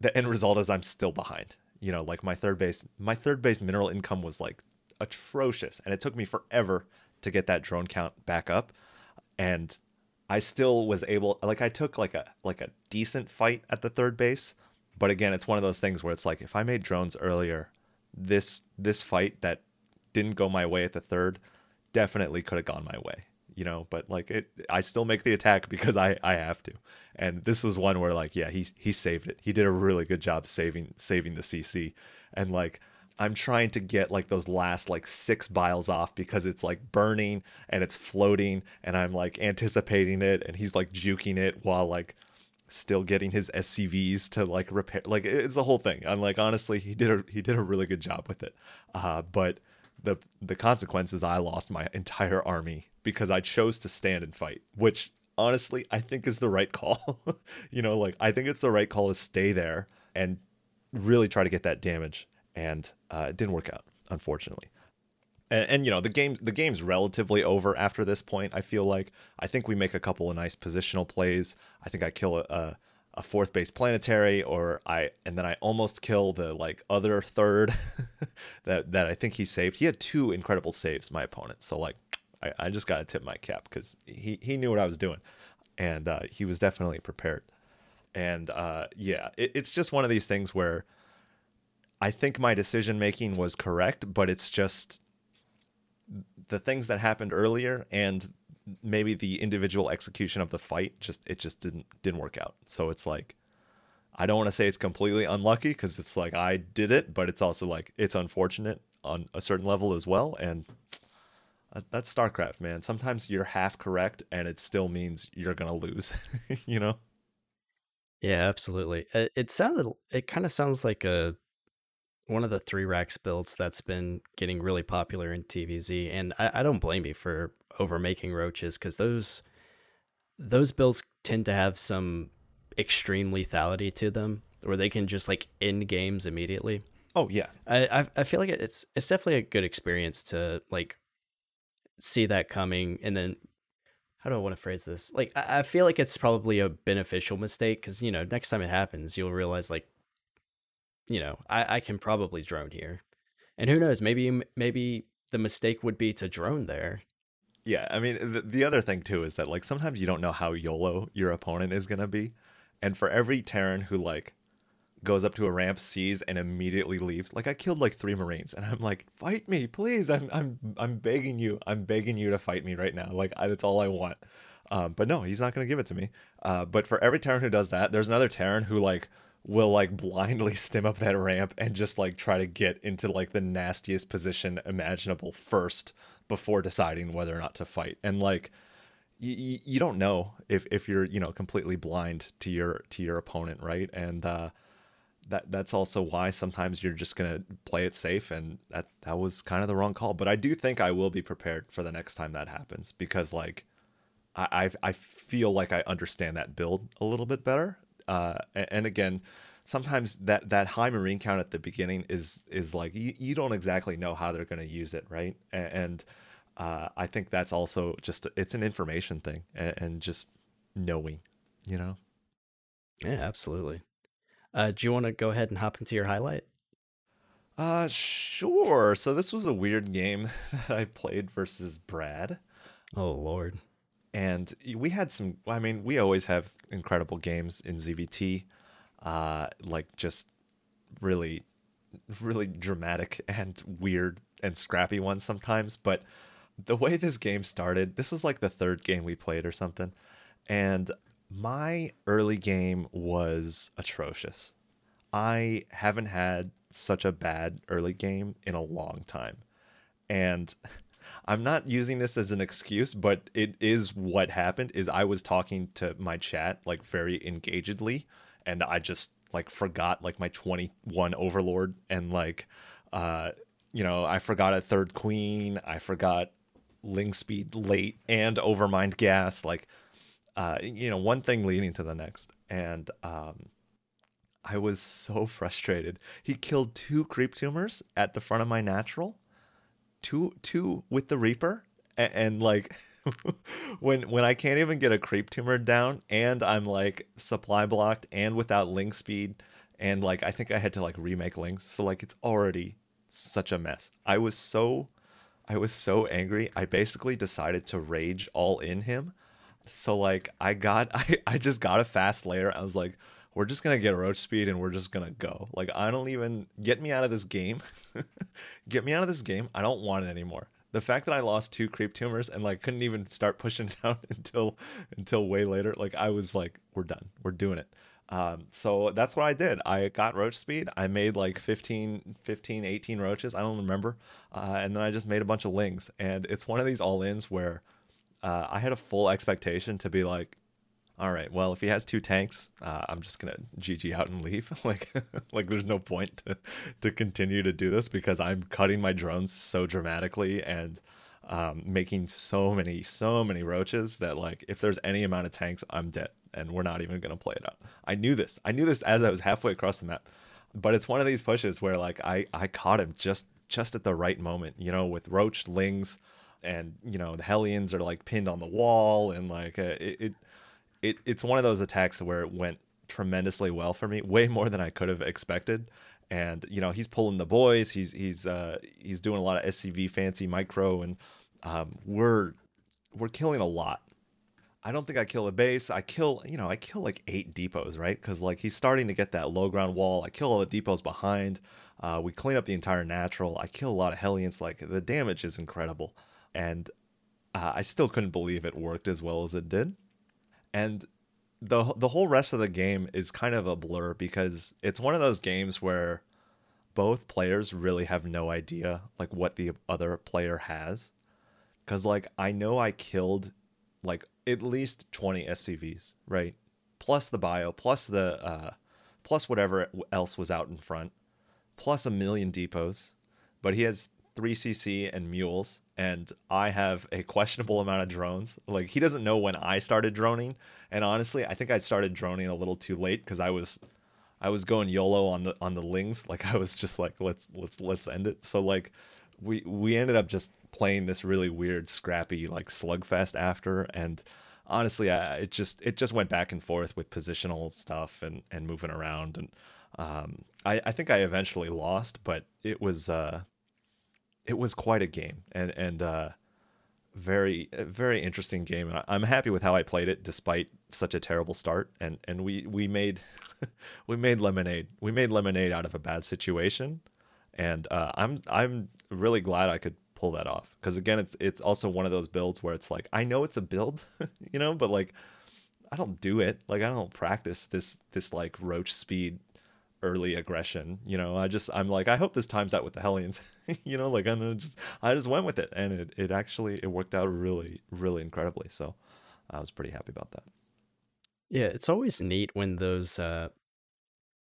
the end result is I'm still behind. You know, like my third base, my third base mineral income was like atrocious, and it took me forever to get that drone count back up, and I still was able like I took like a like a decent fight at the third base, but again, it's one of those things where it's like if I made drones earlier, this this fight that didn't go my way at the third definitely could have gone my way you know? But like it i still make the attack because i i have to. And this was one where like yeah he he saved it. He did a really good job saving saving the cc and like i'm trying to get like those last like six biles off because it's like burning and it's floating and i'm like anticipating it and he's like juking it while like still getting his SCVs to like repair like it's a whole thing. I'm like honestly he did a he did a really good job with it. Uh, but the the consequences I lost my entire army because I chose to stand and fight, which honestly I think is the right call. you know, like I think it's the right call to stay there and really try to get that damage and uh, it didn't work out unfortunately and, and, you know the game the game's relatively over after this point. I feel like I think we make a couple of nice positional plays. I think I kill a, a, a fourth base planetary or I and then I almost kill the like other third that that I think he saved. He had two incredible saves, my opponent. So like I, I just gotta tip my cap because he, he knew what I was doing. And uh, he was definitely prepared. And uh, yeah, it, it's just one of these things where I think my decision making was correct, but it's just the things that happened earlier and maybe the individual execution of the fight just it just didn't didn't work out. So it's like I don't want to say it's completely unlucky because it's like I did it, but it's also like it's unfortunate on a certain level as well. And that's StarCraft, man. Sometimes you're half correct and it still means you're gonna lose. you know? Yeah, absolutely. It, it sounded. It kind of sounds like a one of the three racks builds that's been getting really popular in TVZ, and I, I don't blame you for over making roaches because those those builds tend to have some extreme lethality to them, where they can just like end games immediately. Oh yeah, I I, I feel like it's it's definitely a good experience to like see that coming, and then how do I want to phrase this? Like I, I feel like it's probably a beneficial mistake because you know next time it happens, you'll realize like you know, I, I can probably drone here. And who knows, maybe maybe the mistake would be to drone there. Yeah, I mean, the, the other thing too is that like sometimes you don't know how YOLO your opponent is gonna be, and for every Terran who like goes up to a ramp, sees, and immediately leaves, like I killed like three Marines, and I'm like, fight me, please! I'm I'm I'm begging you, I'm begging you to fight me right now. Like I, that's all I want. Um, but no, he's not gonna give it to me. Uh, but for every Terran who does that, there's another Terran who like will like blindly stim up that ramp and just like try to get into like the nastiest position imaginable first before deciding whether or not to fight. And like you, you don't know if, if you're, you know, completely blind to your to your opponent, right? And uh that that's also why sometimes you're just gonna play it safe and that that was kind of the wrong call. But I do think I will be prepared for the next time that happens because like I I, I feel like I understand that build a little bit better uh, and again, sometimes that that high marine count at the beginning is is like you, you don't exactly know how they're going to use it, right? And uh, I think that's also just it's an information thing and, and just knowing, you know. Yeah, absolutely. Uh, do you want to go ahead and hop into your highlight? Uh, sure. So this was a weird game that I played versus Brad. Oh Lord and we had some i mean we always have incredible games in zvt uh, like just really really dramatic and weird and scrappy ones sometimes. But the way this game started this was like the third game we played or something. And my early game was atrocious. I haven't had such a bad early game in a long time. And I'm not using this as an excuse, but it is what happened is I was talking to my chat like very engagedly and I just like forgot like my 21 overlord and like uh you know, I forgot a third queen, I forgot ling speed late and overmind gas like uh you know, one thing leading to the next. And um I was so frustrated. He killed two creep tumors at the front of my natural two two with the Reaper, and, and like when when I can't even get a creep tumor down, and I'm like supply blocked and without ling speed, and like I think I had to like remake lings, so like it's already such a mess. I was so I was so angry. I basically decided to rage all in him. So like I got I, I just got a fast lair. I was like, we're just gonna get roach speed and we're just gonna go. Like I don't even get me out of this game. get me out of this game. I don't want it anymore. The fact that I lost two creep tumors and like couldn't even start pushing down until until way later, like I was like, we're done. We're doing it. Um, so that's what I did. I got roach speed. I made like 15, 15, 18 roaches. I don't remember. Uh, and then I just made a bunch of lings. And it's one of these all ins where uh, I had a full expectation to be like, all right. Well, if he has two tanks, uh, I'm just gonna GG out and leave. like, like there's no point to to continue to do this because I'm cutting my drones so dramatically and um, making so many, so many roaches that like if there's any amount of tanks, I'm dead, and we're not even gonna play it out. I knew this. I knew this as I was halfway across the map, but it's one of these pushes where like I I caught him just just at the right moment. You know, with roach lings. And you know the Hellions are like pinned on the wall, and like uh, it, it it, it's one of those attacks where it went tremendously well for me, way more than I could have expected. And you know, he's pulling the boys. He's he's uh, he's doing a lot of SCV fancy micro, and um, we're we're killing a lot. I don't think I kill a base. I kill, you know, I kill like eight depots, right? Because like he's starting to get that low ground wall. I kill all the depots behind. Uh, we clean up the entire natural. I kill a lot of Hellions. Like the damage is incredible, and uh, I still couldn't believe it worked as well as it did. And the the whole rest of the game is kind of a blur because it's one of those games where both players really have no idea like what the other player has. Cause like I know I killed like at least 20 SCVs, right? Plus the bio, plus the uh plus whatever else was out in front, plus a million depots. But he has 3cc and mules and I have a questionable amount of drones. Like he doesn't know when I started droning, and honestly, I think I started droning a little too late because I was I was going YOLO on the on the lings. Like I was just like let's let's let's end it. So like we we ended up just playing this really weird scrappy like slugfest after and honestly I, it just it just went back and forth with positional stuff and and moving around and um I I think I eventually lost but it was uh it was quite a game and and uh, very very interesting game. And I'm happy with how I played it despite such a terrible start. And and we we made we made lemonade. We made lemonade out of a bad situation. And uh, I'm I'm really glad I could pull that off because again it's it's also one of those builds where it's like I know it's a build, you know, but like I don't do it. Like I don't practice this this like roach speed early aggression. You know, I just I'm like I hope this times out with the Hellions. you know, like I'm just I just went with it, and it it actually it worked out really really incredibly. So I was pretty happy about that. Yeah, it's always neat when those uh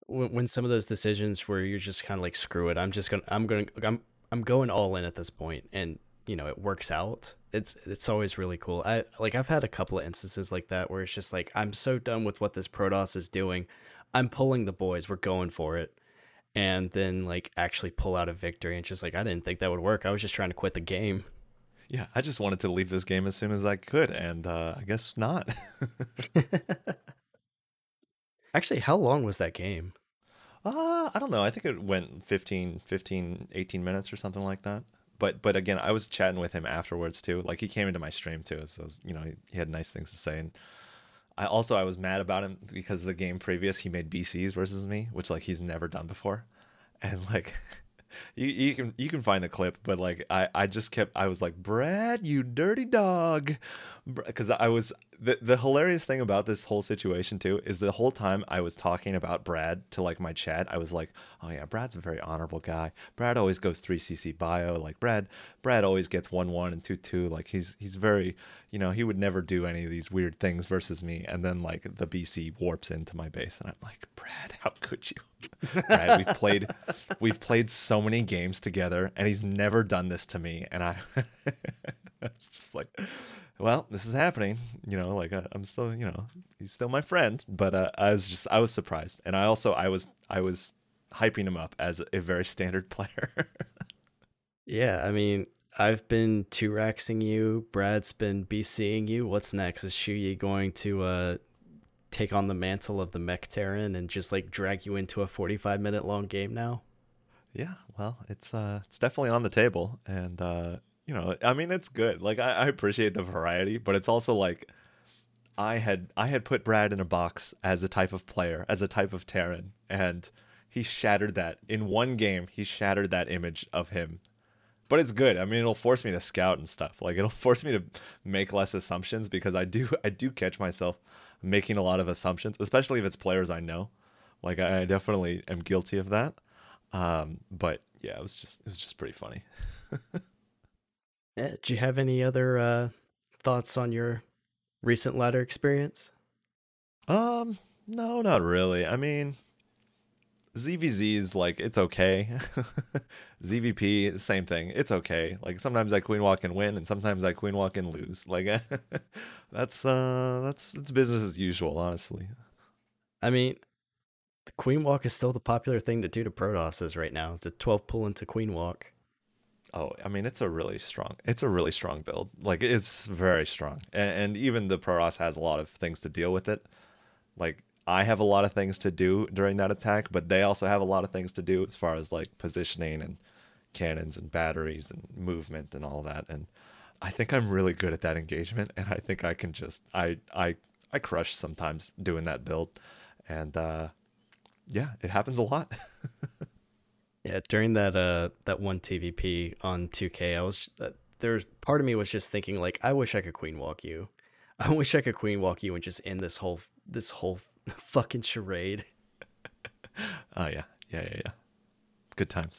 when, when some of those decisions where you're just kind of like screw it, I'm just gonna I'm gonna I'm I'm going all in at this point, and you know it works out. It's it's always really cool. I like I've had a couple of instances like that where it's just like I'm so done with what this Protoss is doing. I'm pulling the boys. We're going for it. And then like actually pull out a victory and just like I didn't think that would work. I was just trying to quit the game. Yeah, I just wanted to leave this game as soon as I could, and uh, I guess not. actually, how long was that game? Uh, I don't know. I think it went 15, 15, 18 minutes or something like that. But but again, I was chatting with him afterwards too. Like he came into my stream too, so was, you know he, he had nice things to say. And I also I was mad about him because the game previous he made BCs versus me, which like he's never done before, and like you you can you can find the clip, but like I I just kept I was like Brad, you dirty dog, because I was the the hilarious thing about this whole situation too is the whole time I was talking about Brad to like my chat, I was like, oh yeah, Brad's a very honorable guy. Brad always goes three CC bio, like Brad Brad always gets one one and two two, like he's he's very you know he would never do any of these weird things versus me, and then like the BC warps into my base, and I'm like, Brad, how could you? Brad, we've played we've played so many games together, and he's never done this to me, and I. it's just like well, this is happening. You know, like uh, I'm still, you know, he's still my friend, but uh, I was just, I was surprised, and I also, I was, I was hyping him up as a very standard player. yeah, I mean, I've been two raxing you. Brad's been BCing you. What's next? Is Shuyi going to uh, take on the mantle of the Mech Terran and just like drag you into a 45 minute long game now? Yeah, well, it's uh, it's definitely on the table, and uh, you know, I mean, it's good. Like I, I appreciate the variety, but it's also like I had I had put Brad in a box as a type of player, as a type of Terran, and he shattered that in one game. He shattered that image of him. But it's good. I mean, it'll force me to scout and stuff. Like it'll force me to make less assumptions because I do I do catch myself making a lot of assumptions, especially if it's players I know. Like I definitely am guilty of that. Um, but yeah, it was just it was just pretty funny. Yeah, do you have any other uh, thoughts on your recent ladder experience? Um, no, not really. I mean, ZVZ is like it's okay. ZVP, same thing. It's okay. Like sometimes I queen walk and win, and sometimes I queen walk and lose. Like that's uh that's it's business as usual, honestly. I mean, the queen walk is still the popular thing to do to Protosses right now. It's a twelve pull into queen walk. Oh, I mean, it's a really strong. It's a really strong build. Like it's very strong, and, and even the Protoss has a lot of things to deal with it. Like I have a lot of things to do during that attack, but they also have a lot of things to do as far as like positioning and cannons and batteries and movement and all that. And I think I'm really good at that engagement, and I think I can just I I I crush sometimes doing that build, and uh, yeah, it happens a lot. yeah, during that uh that one TVP on 2K, I was uh, there's part of me was just thinking like I wish I could queen walk you. I wish I could queen walk you and just end this whole this whole fucking charade. Oh yeah, yeah, yeah, yeah. Good times.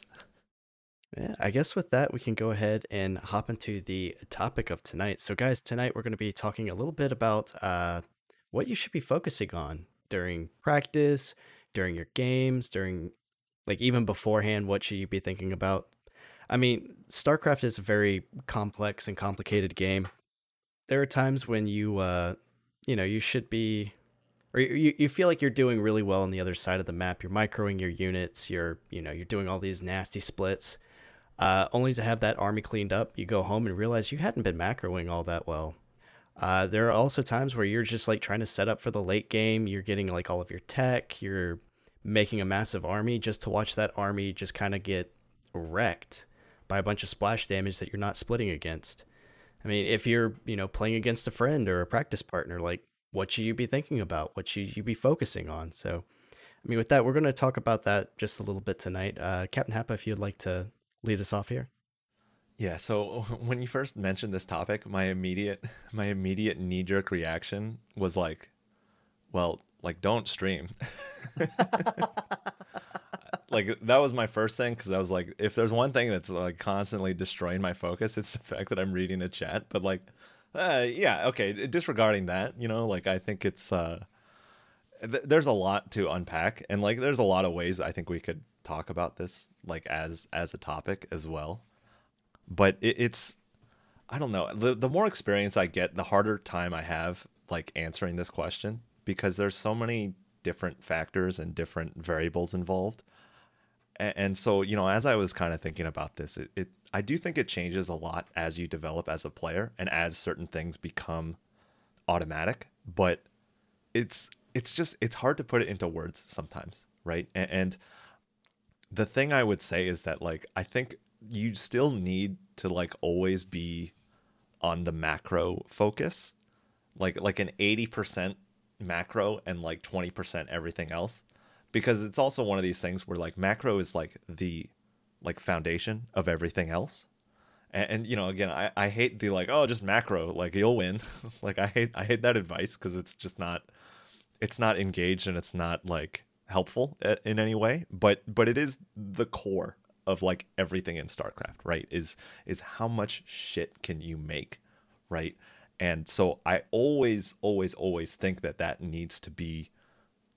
Yeah, I guess with that we can go ahead and hop into the topic of tonight. So, guys, tonight we're going to be talking a little bit about uh, what you should be focusing on during practice, during your games, during like even beforehand. What should you be thinking about? I mean, StarCraft is a very complex and complicated game. There are times when you, uh, you know, you should be or you, you feel like you're doing really well on the other side of the map. You're microing your units. You're you know you're doing all these nasty splits, uh, only to have that army cleaned up. You go home and realize you hadn't been macroing all that well. Uh, there are also times where you're just like trying to set up for the late game. You're getting like all of your tech. You're making a massive army just to watch that army just kind of get wrecked by a bunch of splash damage that you're not splitting against. I mean, if you're you know playing against a friend or a practice partner, like what should you be thinking about? What should you be focusing on? So, I mean, with that, we're going to talk about that just a little bit tonight. Uh, Captain Hapa, if you'd like to lead us off here. Yeah, so when you first mentioned this topic, my immediate my immediate knee jerk reaction was like, well, like don't stream. like that was my first thing because I was like, if there's one thing that's like constantly destroying my focus, it's the fact that I'm reading a chat. But like, uh, yeah, okay. Disregarding that, you know, like I think it's uh, th- there's a lot to unpack, and like there's a lot of ways I think we could talk about this, like as as a topic as well. But it, it's, I don't know. The the more experience I get, the harder time I have like answering this question because there's so many different factors and different variables involved. And, so, you know, as I was kind of thinking about this, it, it I do think it changes a lot as you develop as a player and as certain things become automatic, but it's it's just it's hard to put it into words sometimes, right? And, and the thing I would say is that like I think you still need to like always be on the macro focus. Like like an 80% macro and like 20% everything else because it's also one of these things where like macro is like the like foundation of everything else. And, and you know, again, I, I hate the like, oh, just macro, like you'll win. like I hate I hate that advice because it's just not it's not engaged and it's not like helpful uh, in any way. But but it is the core of like everything in StarCraft, right? Is is how much shit can you make, right? And so I always always always think that that needs to be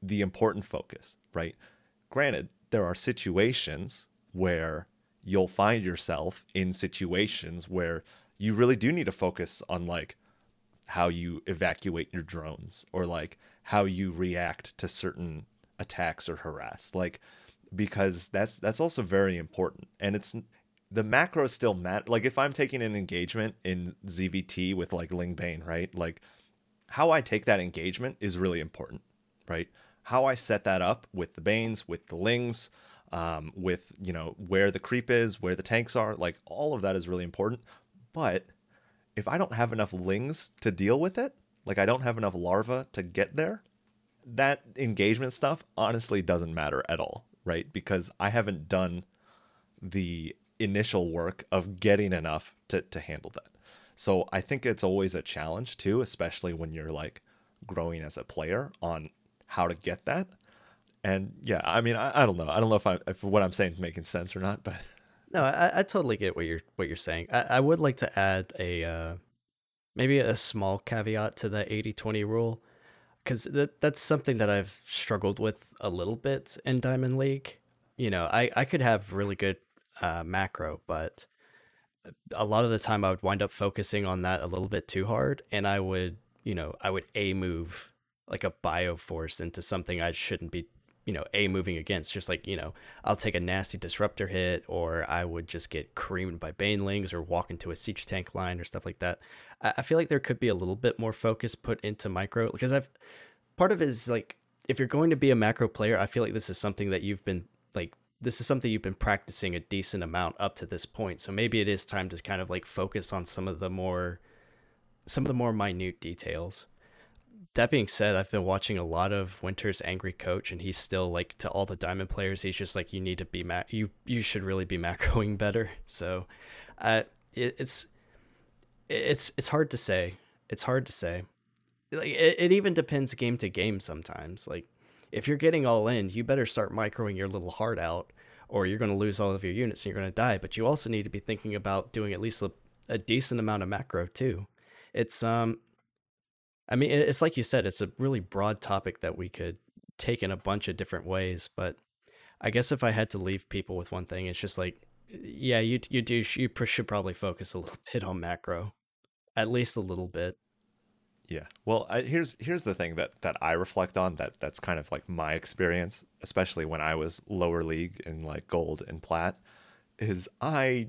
the important focus, right? Granted, there are situations where you'll find yourself in situations where you really do need to focus on like how you evacuate your drones or like how you react to certain attacks or harass like because that's that's also very important and it's the macro still matter like if i'm taking an engagement in zvt with like ling bane right like how i take that engagement is really important right how i set that up with the banes with the lings um, with you know where the creep is, where the tanks are, like all of that is really important. But if I don't have enough lings to deal with it, like I don't have enough larva to get there, that engagement stuff honestly doesn't matter at all, right? Because I haven't done the initial work of getting enough to, to handle that. So I think it's always a challenge too, especially when you're like growing as a player on how to get that and yeah, I mean, I, I don't know. I don't know if I if what I'm saying is making sense or not, but no, I, I totally get what you're what you're saying. I, I would like to add a uh, maybe a small caveat to the 80-20 rule because that that's something that I've struggled with a little bit in Diamond League. You know, I I could have really good uh, macro, but a lot of the time I would wind up focusing on that a little bit too hard, and I would you know I would a move like a bio force into something I shouldn't be you know, A moving against. Just like, you know, I'll take a nasty disruptor hit, or I would just get creamed by Banelings or walk into a siege tank line or stuff like that. I, I feel like there could be a little bit more focus put into micro because I've part of it is like if you're going to be a macro player, I feel like this is something that you've been like this is something you've been practicing a decent amount up to this point. So maybe it is time to kind of like focus on some of the more some of the more minute details. That being said, I've been watching a lot of Winter's Angry Coach, and he's still like to all the diamond players. He's just like, you need to be mac. You you should really be macroing better. So, uh, it, it's it's it's hard to say. It's hard to say. Like it, it even depends game to game sometimes. Like if you're getting all in, you better start microing your little heart out, or you're going to lose all of your units and you're going to die. But you also need to be thinking about doing at least a, a decent amount of macro too. It's um, I mean, it's like you said, it's a really broad topic that we could take in a bunch of different ways. But I guess if I had to leave people with one thing, it's just like, yeah, you you do you should probably focus a little bit on macro, at least a little bit. Yeah. Well, I, here's here's the thing that that I reflect on that that's kind of like my experience, especially when I was lower league in like gold and plat, is I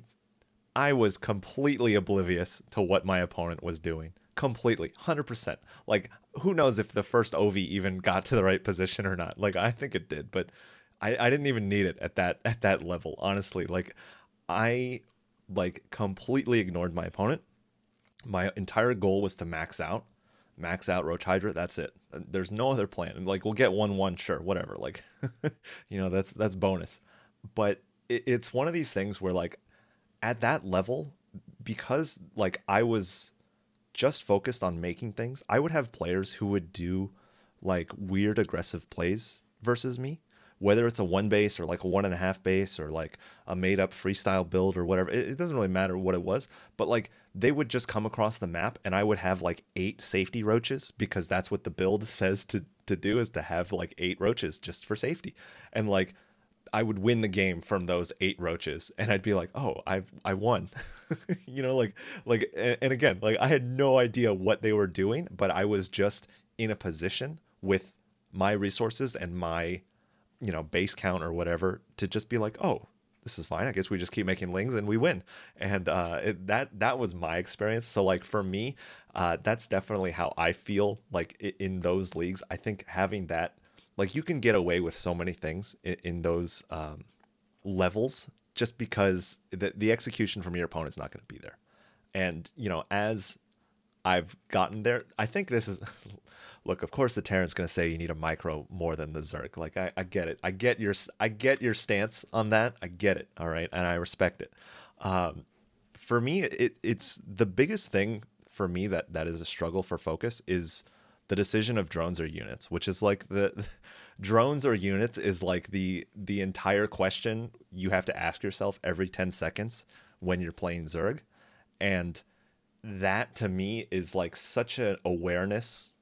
I was completely oblivious to what my opponent was doing. Completely, 100%. Like who knows if the first OV even got to the right position or not. Like I think it did, but I I didn't even need it at that at that level, honestly. Like I like completely ignored my opponent. My entire goal was to max out max out Roach Hydra. That's it. Uh, there's no other plan. Like we'll get one one, sure, whatever. Like, you know, that's that's bonus. But it, it's one of these things where like at that level, because like I was just focused on making things, I would have players who would do like weird aggressive plays versus me whether it's a one base or like a one and a half base or like a made up freestyle build or whatever, it, it, doesn't really matter what it was. But like they would just come across the map and I would have like eight safety roaches because that's what the build says to to do is to have like eight roaches just for safety. And like I would win the game from those eight roaches and I'd be like, "Oh, I I won." you know, like like and again, like I had no idea what they were doing, but I was just in a position with my resources and my you know base count or whatever to just be like oh this is fine. I guess we just keep making lings and we win. And uh, it, that that was my experience. So like for me uh, that's definitely how i feel like in those leagues. I think having that like you can get away with so many things in, in those um, levels just because the, the execution from your opponent's not going to be there. And you know as I've gotten there. I think this is look, of course the Terran's gonna say you need a micro more than the Zerg. Like I, I get it. I get your I get your stance on that. I get it. All right. And I respect it. Um, for me, it it's the biggest thing for me that that is a struggle for focus is the decision of drones or units, which is like the drones or units is like the the entire question you have to ask yourself every 10 seconds when you're playing Zerg. And that to me is like such an awareness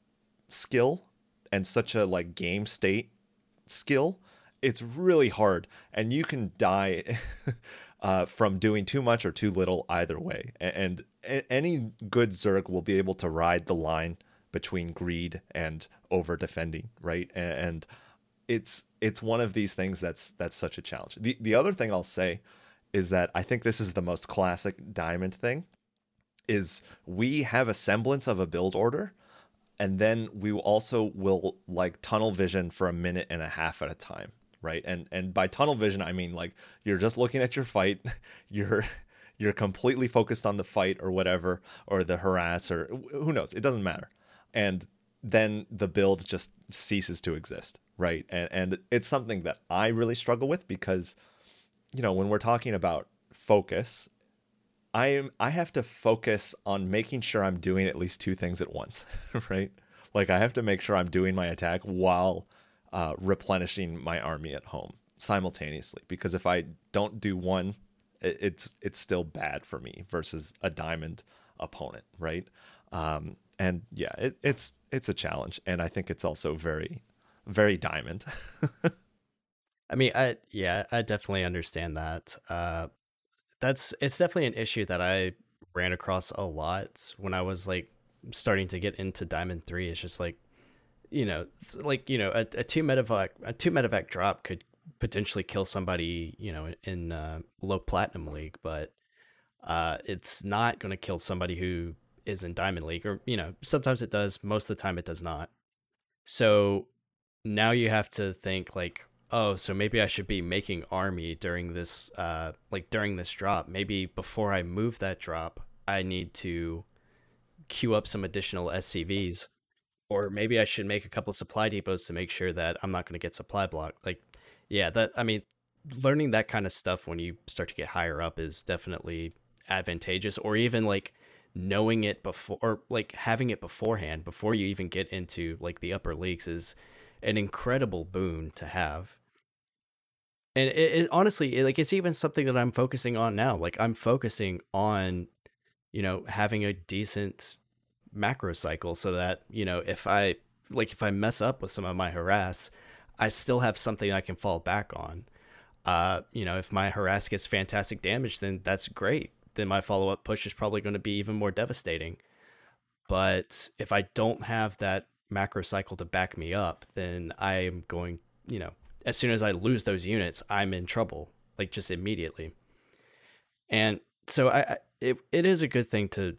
skill and such a like game state skill. It's really hard and you can die uh, from doing too much or too little either way. And, and any good zerg will be able to ride the line between greed and over defending right? And, and it's it's one of these things that's that's such a challenge. The, the other thing i'll say is that i think this is the most classic diamond thing is we have a semblance of a build order and then we also will like tunnel vision for a minute and a half at a time right? And and by tunnel vision i mean like you're just looking at your fight you're you're completely focused on the fight or whatever or the harass or who knows? It doesn't matter. And then the build just ceases to exist right? And and it's something that i really struggle with because you know when we're talking about focus I am I have to focus on making sure I'm doing at least two things at once, right? Like I have to make sure I'm doing my attack while uh, replenishing my army at home simultaneously. Because if I don't do one, it, it's it's still bad for me versus a diamond opponent, right? Um, and yeah, it, it's it's a challenge, and I think it's also very very diamond. I mean, I yeah, I definitely understand that. Uh, that's it's definitely an issue that I ran across a lot when I was like starting to get into Diamond Three. It's just like, you know, like you know, a, a two medevac a two medevac drop could potentially kill somebody, you know, in uh, low platinum league, but uh, it's not going to kill somebody who is in Diamond League, or you know, sometimes it does. Most of the time, it does not. So now you have to think like oh so maybe i should be making army during this uh like during this drop. Maybe before i move that drop i need to queue up some additional scvs or maybe i should make a couple of supply depots to make sure that i'm not going to get supply blocked. Like yeah that i mean learning that kind of stuff when you start to get higher up is definitely advantageous. Or even like knowing it before or like having it beforehand before you even get into like the upper leagues is an incredible boon to have. And it, it honestly it, like it's even something that i'm focusing on now like i'm focusing on you know having a decent macro cycle so that you know if i like if i mess up with some of my harass i still have something i can fall back on. Uh you know if my harass gets fantastic damage then that's great. Then my follow-up push is probably going to be even more devastating. But if i don't have that macro cycle to back me up, then I am going, you know, as soon as I lose those units, I'm in trouble, like just immediately. And so I, it, it is a good thing to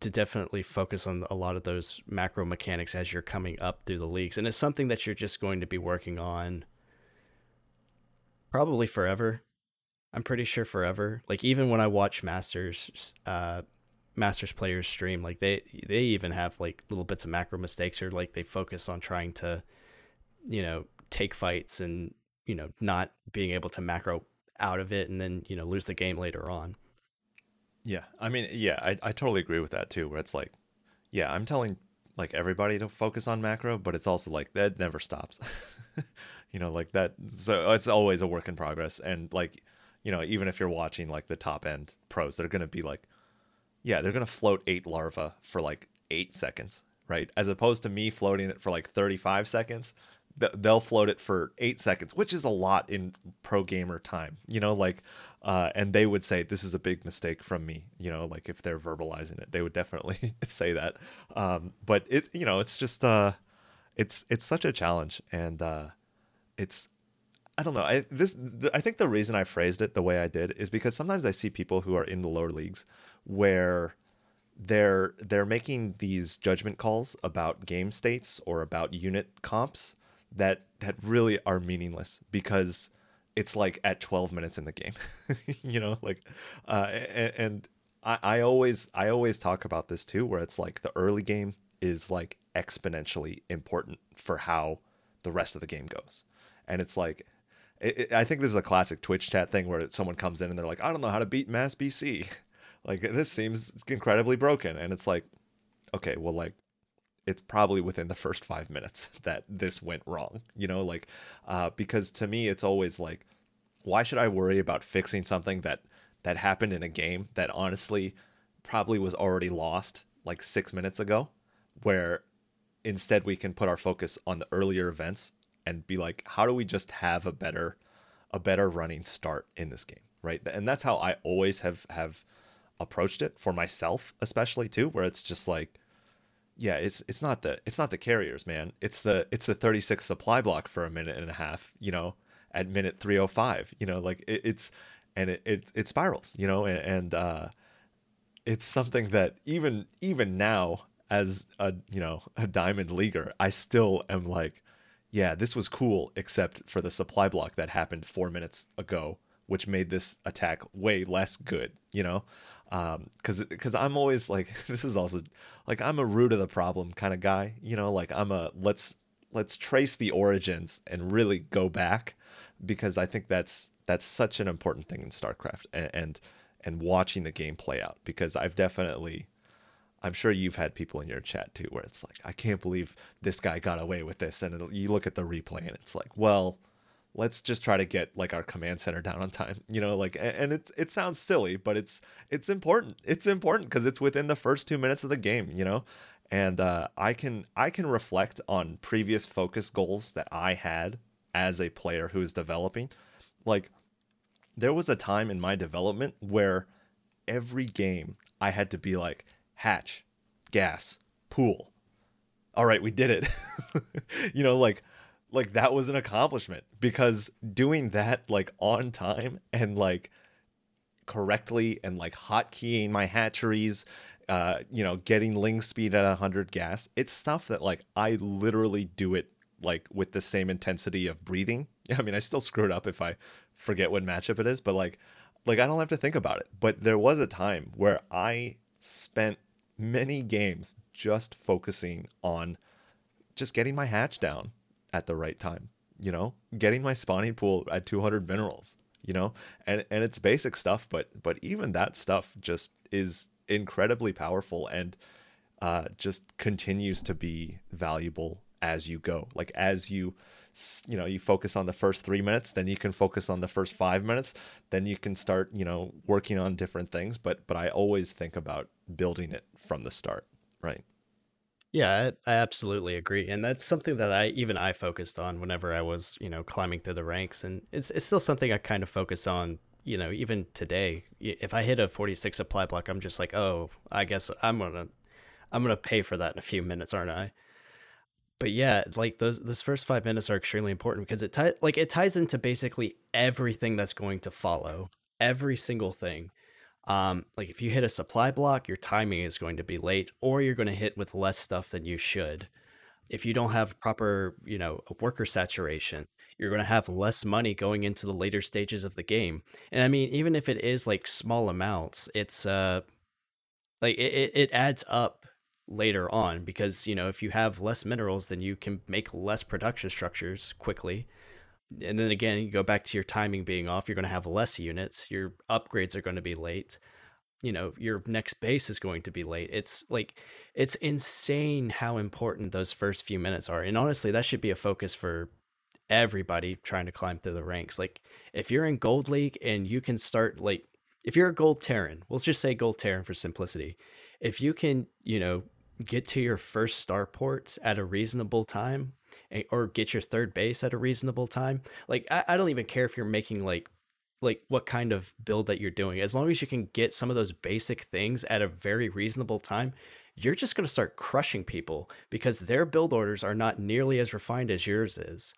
to definitely focus on a lot of those macro mechanics as you're coming up through the leagues, and it's something that you're just going to be working on probably forever. I'm pretty sure forever. Like even when I watch Masters, uh, masters players stream like they they even have like little bits of macro mistakes or like they focus on trying to you know take fights and you know not being able to macro out of it and then you know lose the game later on. Yeah i mean yeah i, I totally agree with that too where it's like yeah i'm telling like everybody to focus on macro but it's also like that never stops. You know like that so it's always a work in progress and like you know even if you're watching like the top end pros they're going to be like yeah, they're gonna float eight larvae for like eight seconds, right? As opposed to me floating it for like 35 seconds, they'll float it for eight seconds, which is a lot in pro gamer time, you know, like, uh, and they would say this is a big mistake from me, you know, like if they're verbalizing it, they would definitely say that. Um, but it, you know, it's just, uh, it's it's such a challenge, and uh, it's I don't know. I this I think the reason I phrased it the way I did is because sometimes I see people who are in the lower leagues where they're they're making these judgment calls about game states or about unit comps that that really are meaningless because it's like at 12 minutes in the game you know like uh, and, and I, I always i always talk about this too where it's like the early game is like exponentially important for how the rest of the game goes and it's like it, it, I think this is a classic Twitch chat thing where someone comes in and they're like, I don't know how to beat Mass BC. Like this seems incredibly broken, and it's like, okay, well, like it's probably within the first five minutes that this went wrong. You know, like uh, because to me, it's always like, why should I worry about fixing something that that happened in a game that honestly probably was already lost like six minutes ago, where instead we can put our focus on the earlier events and be like, how do we just have a better a better running start in this game, right? And that's how I always have have approached it for myself, especially too, where it's just like, yeah, it's it's not the it's not the carriers, man. It's the it's the 36 supply block for a minute and a half, you know, at minute 305, you know, like it, it's and it, it it spirals, you know, and, and uh, it's something that even even now as a you know a diamond leaguer, I still am like, yeah, this was cool, except for the supply block that happened four minutes ago, which made this attack way less good, you know? Because um, because I'm always like, this is also like I'm a root of the problem kind of guy, you know? Like I'm a let's let's trace the origins and really go back because I think that's that's such an important thing in StarCraft and and, and watching the game play out because I've definitely I'm sure you've had people in your chat too where it's like, I can't believe this guy got away with this. And you look at the replay and it's like, well, let's just try to get like our command center down on time, you know, like, and it, it sounds silly, but it's, it's important. It's important because it's within the first two minutes of the game, you know? And uh, I can, I can reflect on previous focus goals that I had as a player who is developing. Like there was a time in my development where every game I had to be like, hatch, gas, pool. All right, we did it. you know, like like that was an accomplishment because doing that like on time and like correctly and like hotkeying my hatcheries, uh, you know, getting ling speed at 100 gas, it's stuff that like I literally do it like with the same intensity of breathing. I mean, I still screw it up if I forget what matchup it is, but like like I don't have to think about it. But there was a time where I spent many games just focusing on just getting my hatch down at the right time, you know, getting my spawning pool at 200 minerals, you know, and and it's basic stuff, but but even that stuff just is incredibly powerful and uh, just continues to be valuable as you go. Like as you you know you focus on the first three minutes then you can focus on the first five minutes then you can start you know working on different things but but i always think about building it from the start right? Yeah I, absolutely agree and that's something that i even i focused on whenever i was you know climbing through the ranks and it's, it's still something i kind of focus on you know even today. If i hit a 46 supply block i'm just like oh i guess i'm gonna i'm gonna pay for that in a few minutes aren't i? But yeah, like those those first five minutes are extremely important because it ties like it ties into basically everything that's going to follow, every single thing. Um, like if you hit a supply block, your timing is going to be late, or you're going to hit with less stuff than you should. If you don't have proper, you know, worker saturation, you're going to have less money going into the later stages of the game. And I mean, even if it is like small amounts, it's uh, like it, it adds up later on because you know if you have less minerals then you can make less production structures quickly and then again you go back to your timing being off you're going to have less units your upgrades are going to be late. You know your next base is going to be late. It's like it's insane how important those first few minutes are and honestly that should be a focus for everybody trying to climb through the ranks. Like if you're in gold league and you can start like if you're a gold terran we'll just say gold terran for simplicity if you can you know get to your first starports at a reasonable time or get your third base at a reasonable time. Like I, I, don't even care if you're making like like what kind of build that you're doing. As long as you can get some of those basic things at a very reasonable time you're just going to start crushing people because their build orders are not nearly as refined as yours is.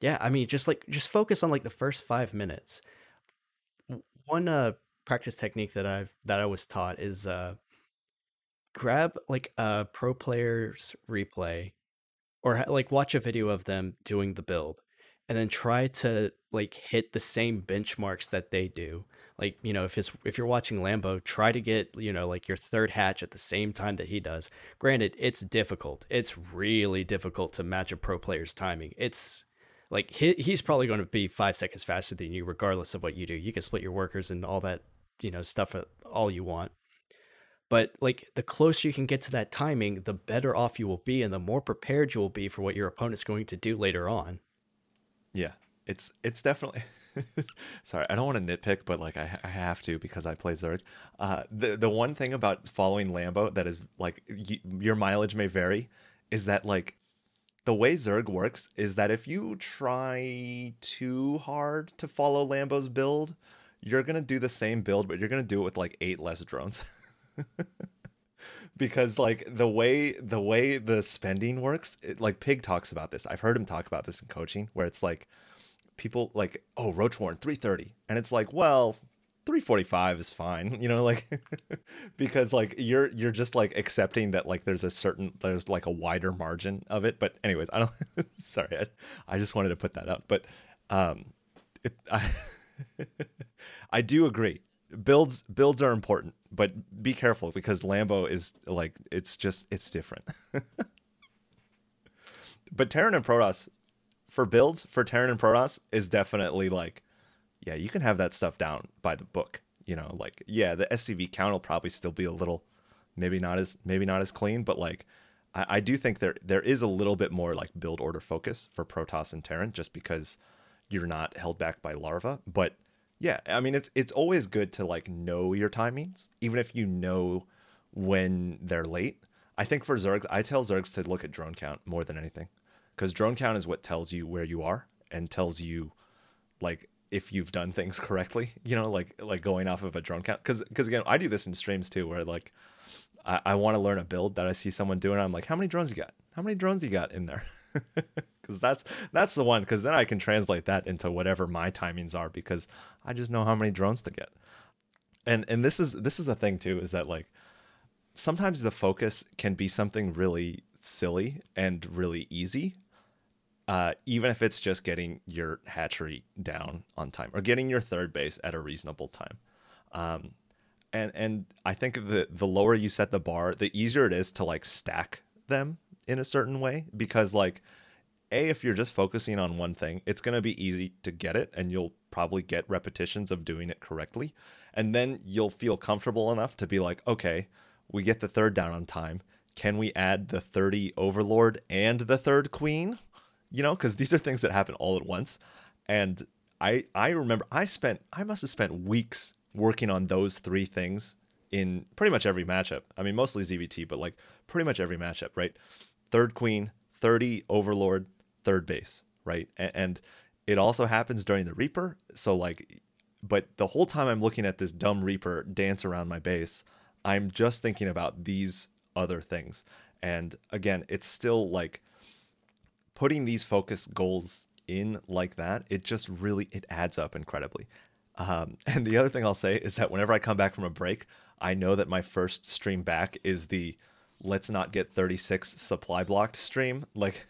Yeah i mean just like just focus on like the first five minutes. One uh practice technique that i've that i was taught is uh grab like a pro player's replay or like watch a video of them doing the build and then try to like hit the same benchmarks that they do. Like you know if it's if you're watching lambo try to get you know like your third hatch at the same time that he does. Granted it's difficult. It's really difficult to match a pro player's timing. It's like he, he's probably going to be five seconds faster than you regardless of what you do. You can split your workers and all that you know stuff uh, all you want but like the closer you can get to that timing, the better off you will be and the more prepared you will be for what your opponent's going to do later on. Yeah. It's it's definitely sorry, I don't want to nitpick, but like I, I have to because I play Zerg. Uh, the the one thing about following Lambo that is like y- your mileage may vary is that like the way Zerg works is that if you try too hard to follow Lambo's build, you're gonna do the same build, but you're gonna do it with like eight less drones. because like the way the way the spending works it, like pig talks about this. I've heard him talk about this in coaching where it's like people like oh roach warren 330 and it's like well 345 is fine you know like because like you're you're just like accepting that like there's a certain there's like a wider margin of it. But anyways i don't sorry I, I just wanted to put that out. But um it, i i do agree. Builds builds are important, but be careful because Lambo is like it's just it's different. but Terran and Protoss for builds for Terran and Protoss is definitely like yeah, you can have that stuff down by the book. You know, like yeah, the SCV count will probably still be a little maybe not as maybe not as clean, but like I, I do think there there is a little bit more like build order focus for Protoss and Terran just because you're not held back by larva. But yeah, I mean it's it's always good to like know your timings, even if you know when they're late. I think for Zergs, I tell Zergs to look at drone count more than anything, because drone count is what tells you where you are and tells you like if you've done things correctly. You know, like like going off of a drone count. Because because again, I do this in streams too, where like I, I want to learn a build that I see someone doing. I'm like, how many drones you got? How many drones you got in there? because that's that's the one because then i can translate that into whatever my timings are because i just know how many drones to get and and this is this is the thing too is that like sometimes the focus can be something really silly and really easy uh, even if it's just getting your hatchery down on time or getting your third base at a reasonable time. Um, and and I think the the lower you set the bar, the easier it is to like stack them in a certain way because like a if you're just focusing on one thing, it's going to be easy to get it and you'll probably get repetitions of doing it correctly. And then you'll feel comfortable enough to be like, okay, we get the third down on time. Can we add the 30 overlord and the third queen? you know, because these are things that happen all at once. And I I remember I spent I must have spent weeks working on those three things in pretty much every matchup. I mean, mostly ZVT, but like pretty much every matchup, right? Third queen, 30 overlord, third base, right? And, and it also happens during the Reaper. So like, but the whole time I'm looking at this dumb Reaper dance around my base, I'm just thinking about these other things. And again, it's still like putting these focus goals in like that, it just really it adds up incredibly. Um, and the other thing I'll say is that whenever I come back from a break, I know that my first stream back is the let's not get 36 supply blocked stream, like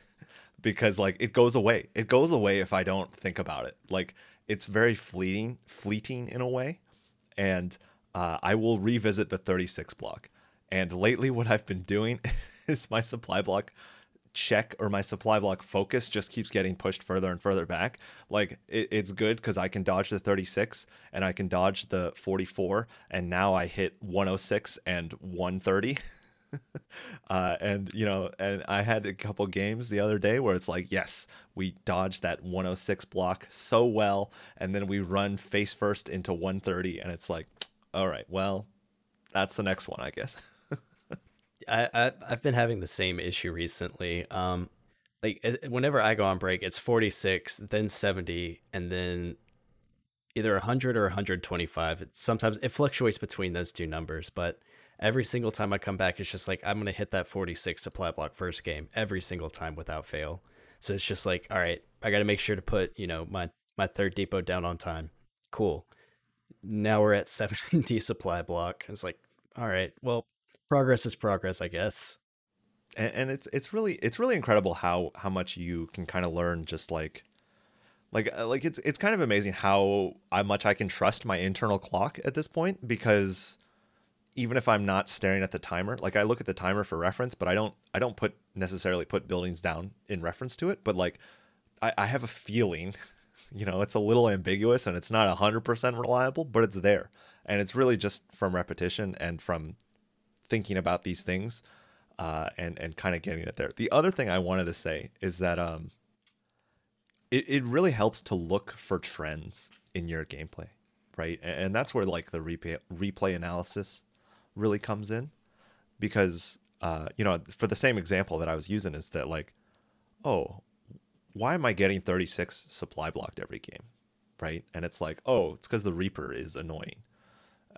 because like it goes away. It goes away if I don't think about it. Like it's very fleeting, fleeting in a way, and uh, I will revisit the 36 block. And lately, what I've been doing is my supply block check or my supply block focus just keeps getting pushed further and further back. Like it, it's good because I can dodge the 36 and I can dodge the 44, and now I hit 106 and 130. uh, and you know, and I had a couple games the other day where it's like, yes, we dodged that 106 block so well, and then we run face first into 130, and it's like, all right, well, that's the next one, I guess. I, I I've been having the same issue recently. Um, like whenever I go on break, it's 46, then 70, and then either 100 or 125. It's sometimes it fluctuates between those two numbers, but every single time I come back, it's just like I'm gonna hit that 46 supply block first game every single time without fail. So it's just like, all right, I got to make sure to put you know my my third depot down on time. Cool. Now we're at 70 supply block. It's like, all right, well, progress is progress, I guess. And, and it's it's really it's really incredible how how much you can kind of learn just like like uh, like it's it's kind of amazing how how much I can trust my internal clock at this point because even if I'm not staring at the timer, like I look at the timer for reference, but I don't I don't put necessarily put buildings down in reference to it, but like I, I have a feeling, you know, it's a little ambiguous and it's not hundred percent reliable, but it's there. And it's really just from repetition and from thinking about these things uh, and and kind of getting it there. The other thing I wanted to say is that um, it it really helps to look for trends in your gameplay, right? And, and that's where like the replay replay analysis really comes in, because uh, you know for the same example that I was using is that like, oh, why am I getting 36 supply blocked every game, right? And it's like, oh, it's because the Reaper is annoying.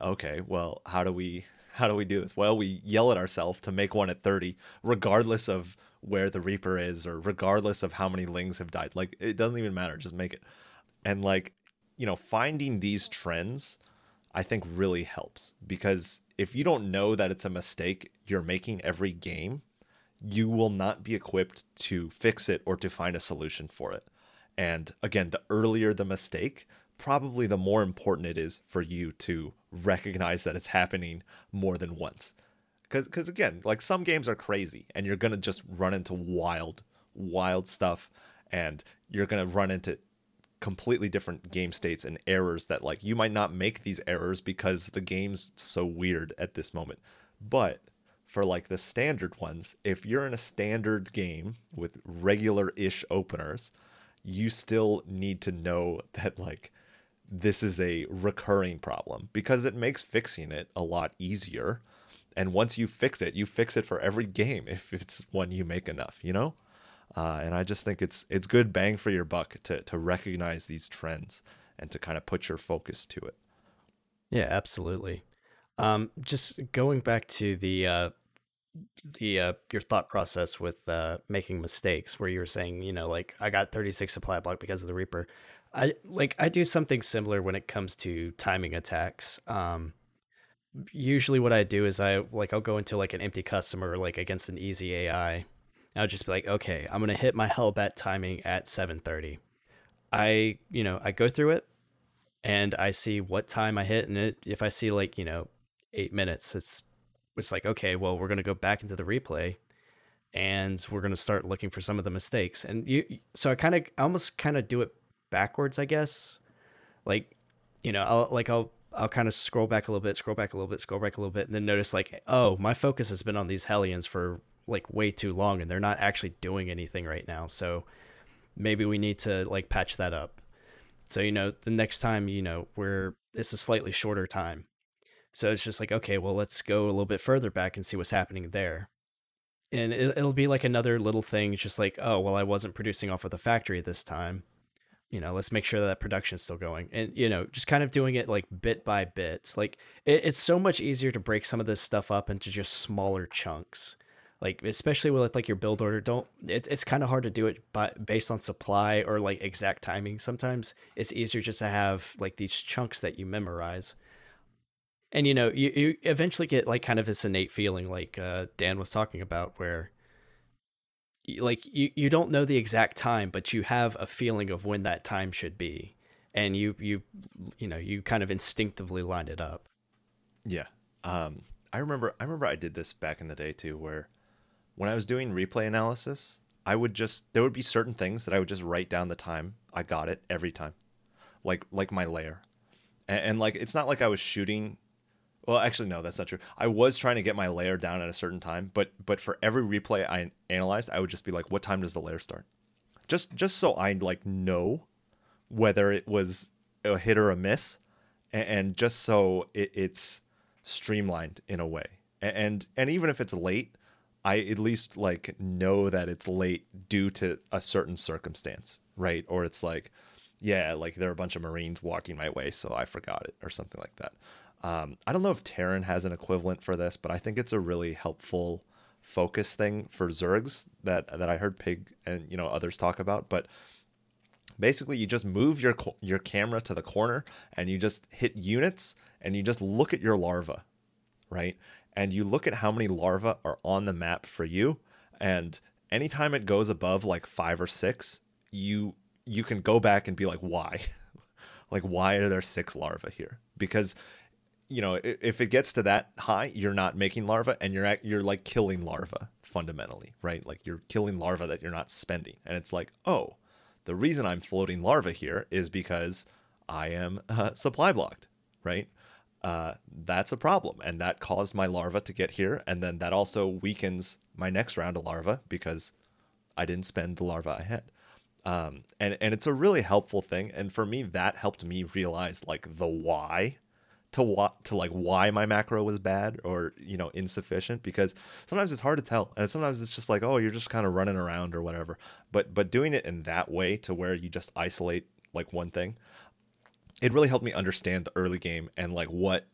Okay, well, how do we how do we do this? Well, we yell at ourselves to make one at 30, regardless of where the Reaper is or regardless of how many Lings have died. Like, it doesn't even matter. Just make it. And, like, you know, finding these trends, I think really helps because if you don't know that it's a mistake you're making every game, you will not be equipped to fix it or to find a solution for it. And again, the earlier the mistake, probably the more important it is for you to recognize that it's happening more than once. Because because again, like some games are crazy and you're gonna just run into wild, wild stuff, and you're gonna run into completely different game states and errors that like you might not make these errors because the game's so weird at this moment. But for like the standard ones, if you're in a standard game with regular ish openers, you still need to know that like this is a recurring problem because it makes fixing it a lot easier. And once you fix it, you fix it for every game if it's one you make enough, you know? Uh, and I just think it's it's good bang for your buck to to recognize these trends and to kind of put your focus to it. Yeah, absolutely. Um, just going back to the uh, the uh, your thought process with uh, making mistakes, where you were saying, you know, like I got 36 supply block because of the Reaper. I like I do something similar when it comes to timing attacks. Um, usually what I do is I like I'll go into like an empty customer like against an easy AI, I'll just be like, okay, I'm gonna hit my hell Hellbat timing at 7:30. I, you know, I go through it and I see what time I hit, and it, if I see like you know eight minutes, it's it's like okay, well we're gonna go back into the replay, and we're gonna start looking for some of the mistakes, and you. So I kind of almost kind of do it backwards, I guess. Like, you know, I'll like I'll I'll kind of scroll back a little bit, scroll back a little bit, scroll back a little bit, and then notice like, oh, my focus has been on these Hellions for like way too long, and they're not actually doing anything right now. So maybe we need to like patch that up. So you know, the next time you know we're it's a slightly shorter time. So it's just like, okay, well, let's go a little bit further back and see what's happening there. And it, it'll be like another little thing, just like, oh, well, I wasn't producing off of the factory this time you know let's make sure that, that production's still going and you know just kind of doing it like bit by bit like it, it's so much easier to break some of this stuff up into just smaller chunks like especially with like your build order don't it, it's kind of hard to do it but based on supply or like exact timing sometimes. It's easier just to have like these chunks that you memorize. And you know you, you eventually get like kind of this innate feeling like uh, dan was talking about where like you, you don't know the exact time but you have a feeling of when that time should be. And you you you know you kind of instinctively line it up. Yeah. Um i remember i remember i did this back in the day too where when i was doing replay analysis i would just there would be certain things that i would just write down the time i got it every time like like my lair and, and like it's not like i was shooting well, actually, no, that's not true. I was trying to get my lair down at a certain time, but but for every replay I analyzed, I would just be like, "What time does the lair start?" Just just so I like know whether it was a hit or a miss, and, and just so it, it's streamlined in a way. And and even if it's late, I at least like know that it's late due to a certain circumstance, right? Or it's like, yeah, like there are a bunch of Marines walking my way, so I forgot it, or something like that. Um, I don't know if Terran has an equivalent for this, but I think it's a really helpful focus thing for Zergs that that I heard Pig and you know others talk about. But basically, you just move your your camera to the corner and you just hit units and you just look at your larva, right? And you look at how many larvae are on the map for you, and anytime it goes above like five or six, you you can go back and be like, why? like why are there six larvae here? Because you know, if it gets to that high, you're not making larvae and you're you're like killing larvae fundamentally, right? Like you're killing larvae that you're not spending. And it's like, "Oh, the reason I'm floating larvae here is because I am uh, supply blocked, right? Uh, that's a problem, and that caused my larva to get here, and then that also weakens my next round of larva because I didn't spend the larva I had. Um, and and it's a really helpful thing, and for me, that helped me realize like the why to what to like why my macro was bad or you know insufficient. Because sometimes it's hard to tell. And sometimes it's just like oh you're just kind of running around or whatever. But but doing it in that way to where you just isolate like one thing it really helped me understand the early game and like what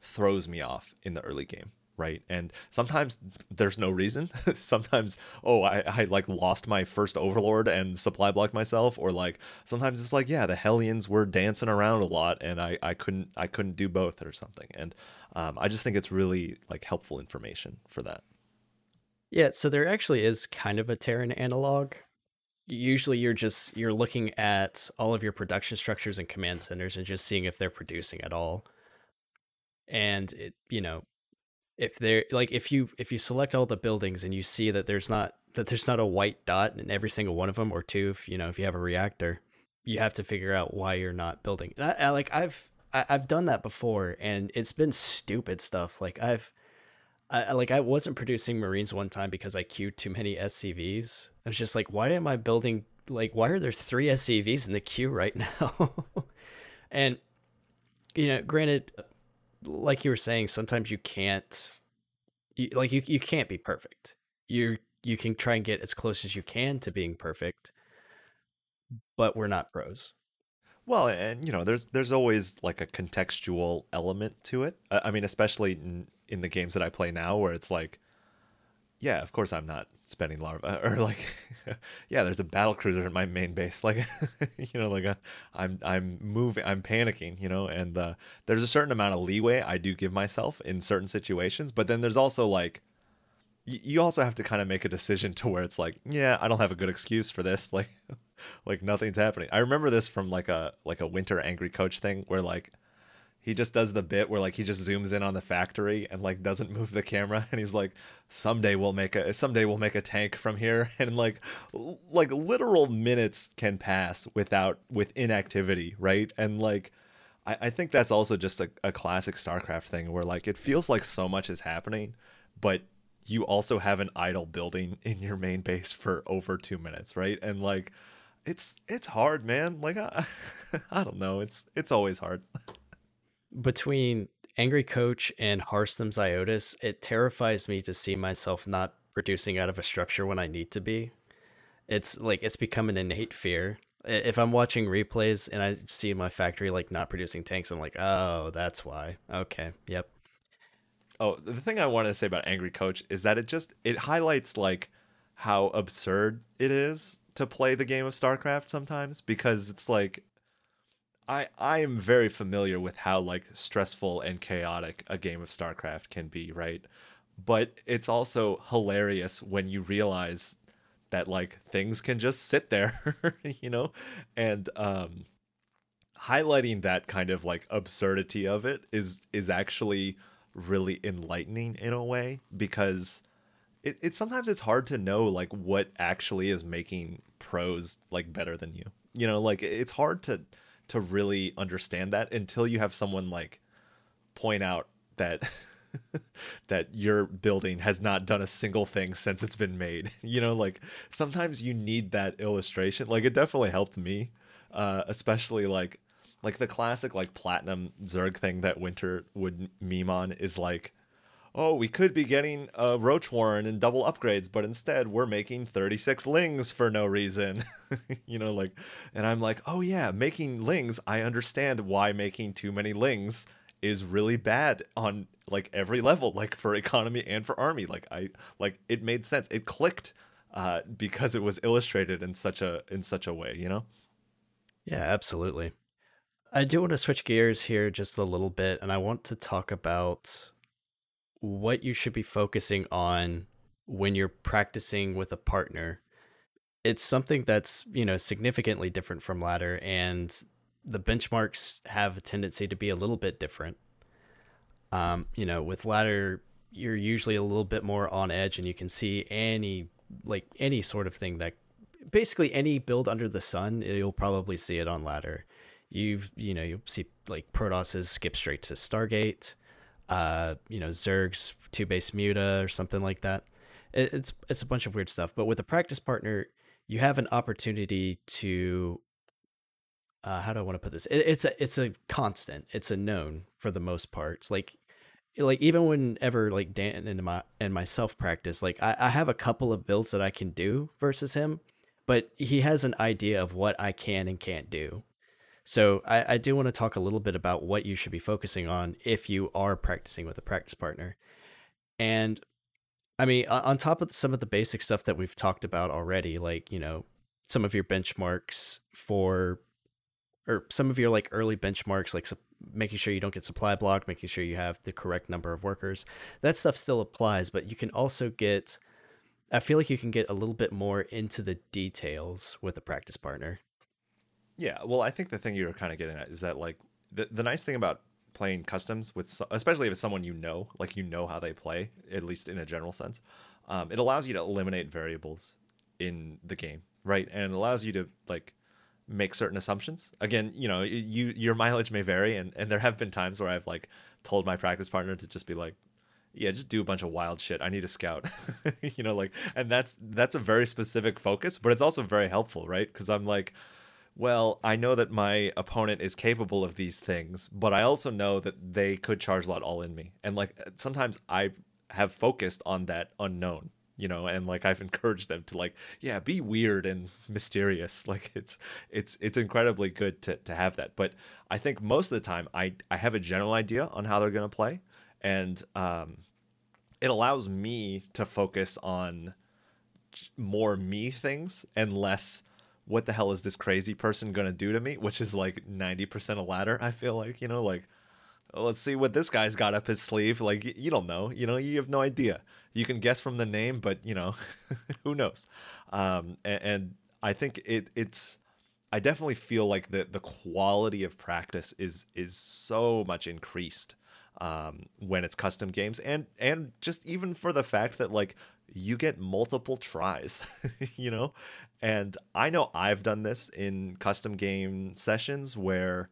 throws me off in the early game right? And sometimes there's no reason. sometimes, oh, I, I like lost my first overlord and supply blocked myself, or like sometimes it's like, yeah, the Hellions were dancing around a lot and I, I couldn't I couldn't do both or something. And um, I just think it's really like helpful information for that. Yeah, so there actually is kind of a Terran analog. Usually you're just you're looking at all of your production structures and command centers and just seeing if they're producing at all. And it, you know, if they're like if you if you select all the buildings and you see that there's not that there's not a white dot in every single one of them or two if you know if you have a reactor you have to figure out why you're not building I, I, like i've I, have i have done that before and it's been stupid stuff like i've I, like i wasn't producing marines one time because i queued too many scvs i was just like why am i building like why are there three scvs in the queue right now and you know granted like you were saying, sometimes you can't, you, like you you can't be perfect. You you can try and get as close as you can to being perfect, but we're not pros. Well, and you know, there's there's always like a contextual element to it. I mean, especially in, the games that I play now, where it's like, yeah, of course I'm not spending larva or like yeah there's a battle cruiser in my main base like you know like uh, i'm i'm moving i'm panicking you know and uh, there's a certain amount of leeway i do give myself in certain situations but then there's also like you also have to kind of make a decision to where it's like, yeah, I don't have a good excuse for this. Like, like nothing's happening. I remember this from like a like a winter angry coach thing where like he just does the bit where like he just zooms in on the factory and like doesn't move the camera and he's like someday we'll make a someday we'll make a tank from here and like like literal minutes can pass without with inactivity right and like i, I think that's also just a, a classic starcraft thing where like it feels like so much is happening but you also have an idle building in your main base for over two minutes, right? And like, it's it's hard, man. Like, I, I don't know. It's it's always hard. Between Angry Coach and Harstem's Iotis, it terrifies me to see myself not producing out of a structure when I need to be. It's like it's become an innate fear. If I'm watching replays and I see my factory like not producing tanks, I'm like, oh, that's why. Okay, yep. Oh, the thing I wanted to say about Angry Coach is that it just it highlights like how absurd it is to play the game of StarCraft sometimes because it's like I I am very familiar with how like stressful and chaotic a game of StarCraft can be, right? But it's also hilarious when you realize that like things can just sit there, you know? And um highlighting that kind of like absurdity of it is is actually really enlightening in a way because it, it sometimes it's hard to know like what actually is making pros like better than you you know like it's hard to to really understand that until you have someone like point out that that your building has not done a single thing since it's been made. You know like sometimes you need that illustration. Like it definitely helped me uh especially like like the classic like platinum Zerg thing that Winter would meme on is like, oh, we could be getting a Roach Warren and double upgrades, but instead we're making 36 lings for no reason. you know, like, and I'm like, oh yeah, making lings, I understand why making too many lings is really bad on like every level, like for economy and for army. Like I like it made sense. It clicked uh because it was illustrated in such a in such a way, you know? Yeah, absolutely. I do want to switch gears here just a little bit, and I want to talk about what you should be focusing on when you're practicing with a partner. It's something that's, you know, significantly different from ladder, and the benchmarks have a tendency to be a little bit different. Um, you know, with ladder, you're usually a little bit more on edge, and you can see any like any sort of thing that basically any build under the sun, you'll probably see it on ladder you've you know you'll see like Protosses skip straight to Stargate, uh, you know Zerg's two base Muta or something like that. It, it's it's a bunch of weird stuff. But with a practice partner, you have an opportunity to. Uh, how do I want to put this? It, it's a it's a constant. It's a known for the most part. It's like like even whenever like Dan and my and myself practice, like I, I have a couple of builds that I can do versus him, but he has an idea of what I can and can't do. So I, I do want to talk a little bit about what you should be focusing on if you are practicing with a practice partner. And I mean, on top of some of the basic stuff that we've talked about already, like, you know, some of your benchmarks for, or some of your like early benchmarks, like making sure you don't get supply blocked, making sure you have the correct number of workers, that stuff still applies, but you can also get, I feel like you can get a little bit more into the details with a practice partner. Yeah, well, I think the thing you're kind of getting at is that like the the nice thing about playing customs with especially if it's someone you know, like you know how they play, at least in a general sense, um, it allows you to eliminate variables in the game, right? And it allows you to like make certain assumptions. Again, you know, you your mileage may vary, and and there have been times where I've like told my practice partner to just be like, yeah, just do a bunch of wild shit. I need a scout, you know, like, and that's that's a very specific focus, but it's also very helpful, right? Because I'm like well, I know that my opponent is capable of these things, but I also know that they could chargelot all in me. And like sometimes I have focused on that unknown, you know, and like I've encouraged them to like, yeah, be weird and mysterious. Like it's it's it's incredibly good to to have that. But I think most of the time I I have a general idea on how they're gonna play. And um it allows me to focus on more me things and less what the hell is this crazy person gonna do to me? Which is like ninety percent a ladder. I feel like you know, like let's see what this guy's got up his sleeve. Like you don't know, you know, you have no idea. You can guess from the name, but you know, who knows? Um, and, and I think it it's I definitely feel like the the quality of practice is is so much increased um, when it's custom games, and and just even for the fact that like you get multiple tries, you know, and I know I've done this in custom game sessions where.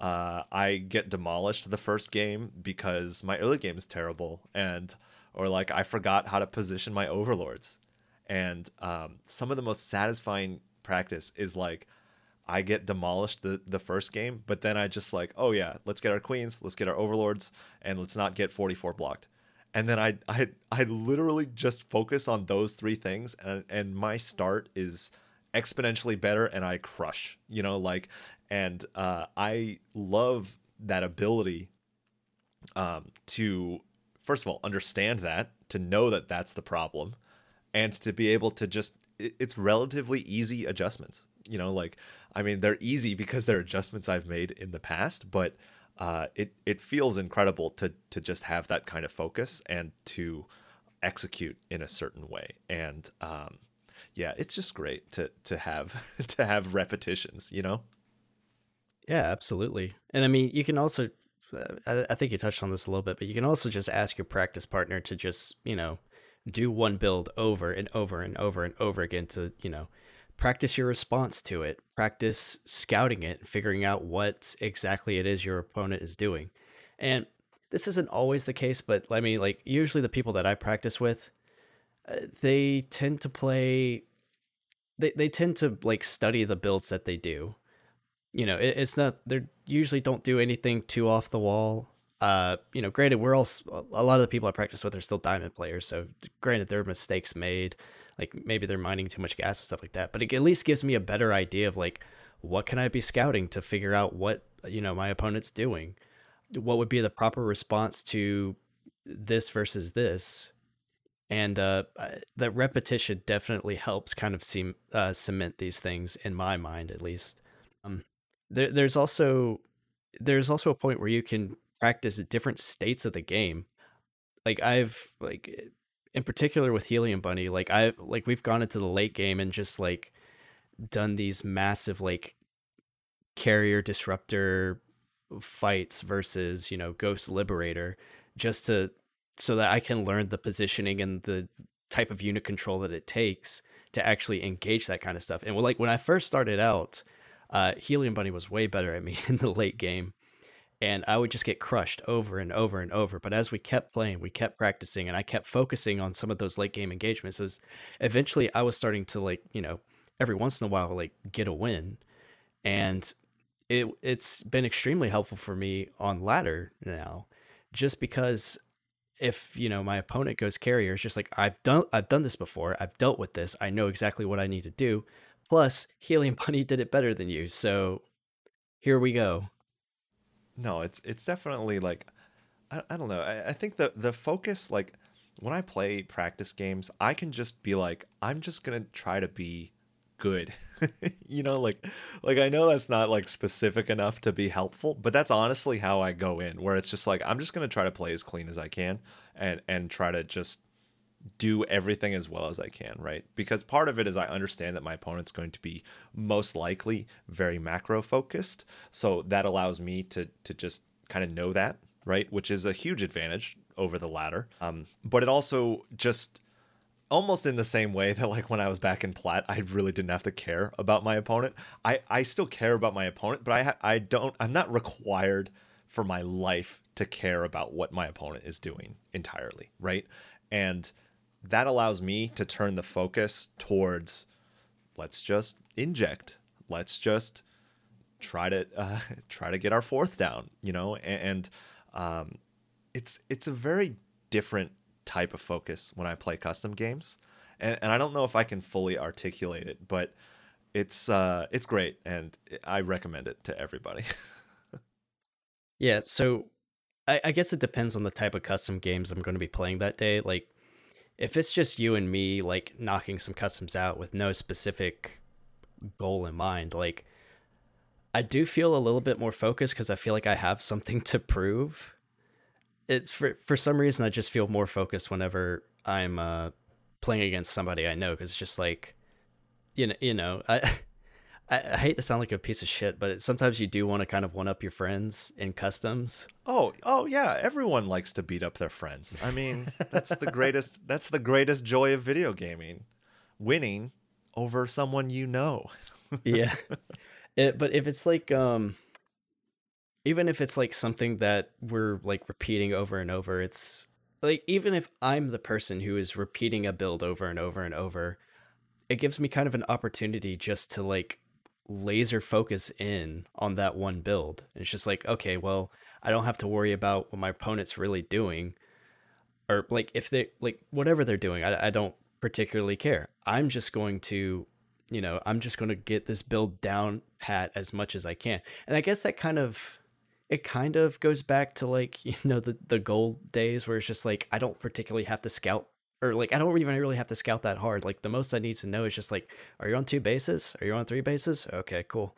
Uh, I get demolished the first game because my early game is terrible, and or like I forgot how to position my overlords. And um, some of the most satisfying practice is like I get demolished the the first game, but then I just like, oh yeah, let's get our queens, let's get our overlords, and let's not get 44 blocked. And then I I I literally just focus on those three things, and and my start is exponentially better, and I crush. You know, like, and uh, I love that ability um, to first of all understand that, to know that that's the problem, and to be able to just it's relatively easy adjustments. You know, like I mean, they're easy because they're adjustments I've made in the past, but uh, it it feels incredible to to just have that kind of focus and to execute in a certain way. And um, yeah, it's just great to to have to have repetitions. You know. Yeah, absolutely. And I mean, you can also, uh, I think you touched on this a little bit, but you can also just ask your practice partner to just, you know, do one build over and over and over and over again to, you know, practice your response to it, practice scouting it, figuring out what exactly it is your opponent is doing. And this isn't always the case, but I mean, like, usually the people that I practice with, uh, they tend to play, they, they tend to like study the builds that they do. You know, it, it's not, they usually don't do anything too off the wall. Uh, you know, granted, we're all, a lot of the people I practice with are still diamond players. So, granted, there are mistakes made like maybe they're mining too much gas and stuff like that but it at least gives me a better idea of like what can i be scouting to figure out what you know my opponent's doing? What would be the proper response to this versus this? And uh, that repetition definitely helps kind of seem uh, cement these things in my mind at least. Um, there, there's also there's also a point where you can practice different states of the game. Like i've like in particular with Helium Bunny, like I like we've gone into the late game and just like done these massive like carrier disruptor fights versus, you know, Ghost Liberator just to so that I can learn the positioning and the type of unit control that it takes to actually engage that kind of stuff. And like when I first started out, uh, Helium Bunny was way better at me in the late game and I would just get crushed over and over and over. But as we kept playing, we kept practicing, and I kept focusing on some of those late game engagements. So was, eventually, I was starting to like you know every once in a while like get a win, and it it's been extremely helpful for me on ladder now, just because if you know my opponent goes carrier, it's just like I've done I've done this before. I've dealt with this. I know exactly what I need to do. Plus, Helium Bunny did it better than you, so here we go no, it's it's definitely like I, I don't know. I, I think the the focus like when I play practice games, I can just be like, I'm just gonna try to be good. you know, like like I know that's not like specific enough to be helpful, but that's honestly how I go in, where it's just like I'm just gonna try to play as clean as I can and and try to just do everything as well as I can, right? Because part of it is I understand that my opponent's going to be most likely very macro focused. So that allows me to to just kind of know that, right? Which is a huge advantage over the ladder. Um, but it also just almost in the same way that like when I was back in plat, I really didn't have to care about my opponent. I I still care about my opponent, but I I don't I'm not required for my life to care about what my opponent is doing entirely, right? And that allows me to turn the focus towards let's just inject. Let's just try to uh, try to get our fourth down you know? And, um, it's it's a very different type of focus when i play custom games. And, and i don't know if i can fully articulate it but it's uh it's great and i recommend it to everybody. Yeah so I, I guess it depends on the type of custom games i'm going to be playing that day. Like if it's just you and me like knocking some customs out with no specific goal in mind like I do feel a little bit more focused because I feel like I have something to prove. It's for for some reason I just feel more focused whenever I'm uh, playing against somebody I know because it's just like, you know, you know, I, I, I hate to sound like a piece of shit, but it, sometimes you do want to kind of one up your friends in customs. Oh, oh yeah, everyone likes to beat up their friends. I mean, that's the greatest. That's the greatest joy of video gaming, winning over someone you know. yeah. It, but if it's like um even if it's like something that we're like repeating over and over, it's like even if I'm the person who is repeating a build over and over and over, it gives me kind of an opportunity just to like laser focus in on that one build. It's just like, okay, well, I don't have to worry about what my opponent's really doing. Or like if they like whatever they're doing, I, I don't particularly care. I'm just going to, you know, I'm just going to get this build down pat as much as I can. And I guess that kind of it kind of goes back to like, you know, the the gold days where it's just like I don't particularly have to scout or like I don't even really have to scout that hard. Like the most I need to know is just like, are you on two bases? Are you on three bases? Okay, cool.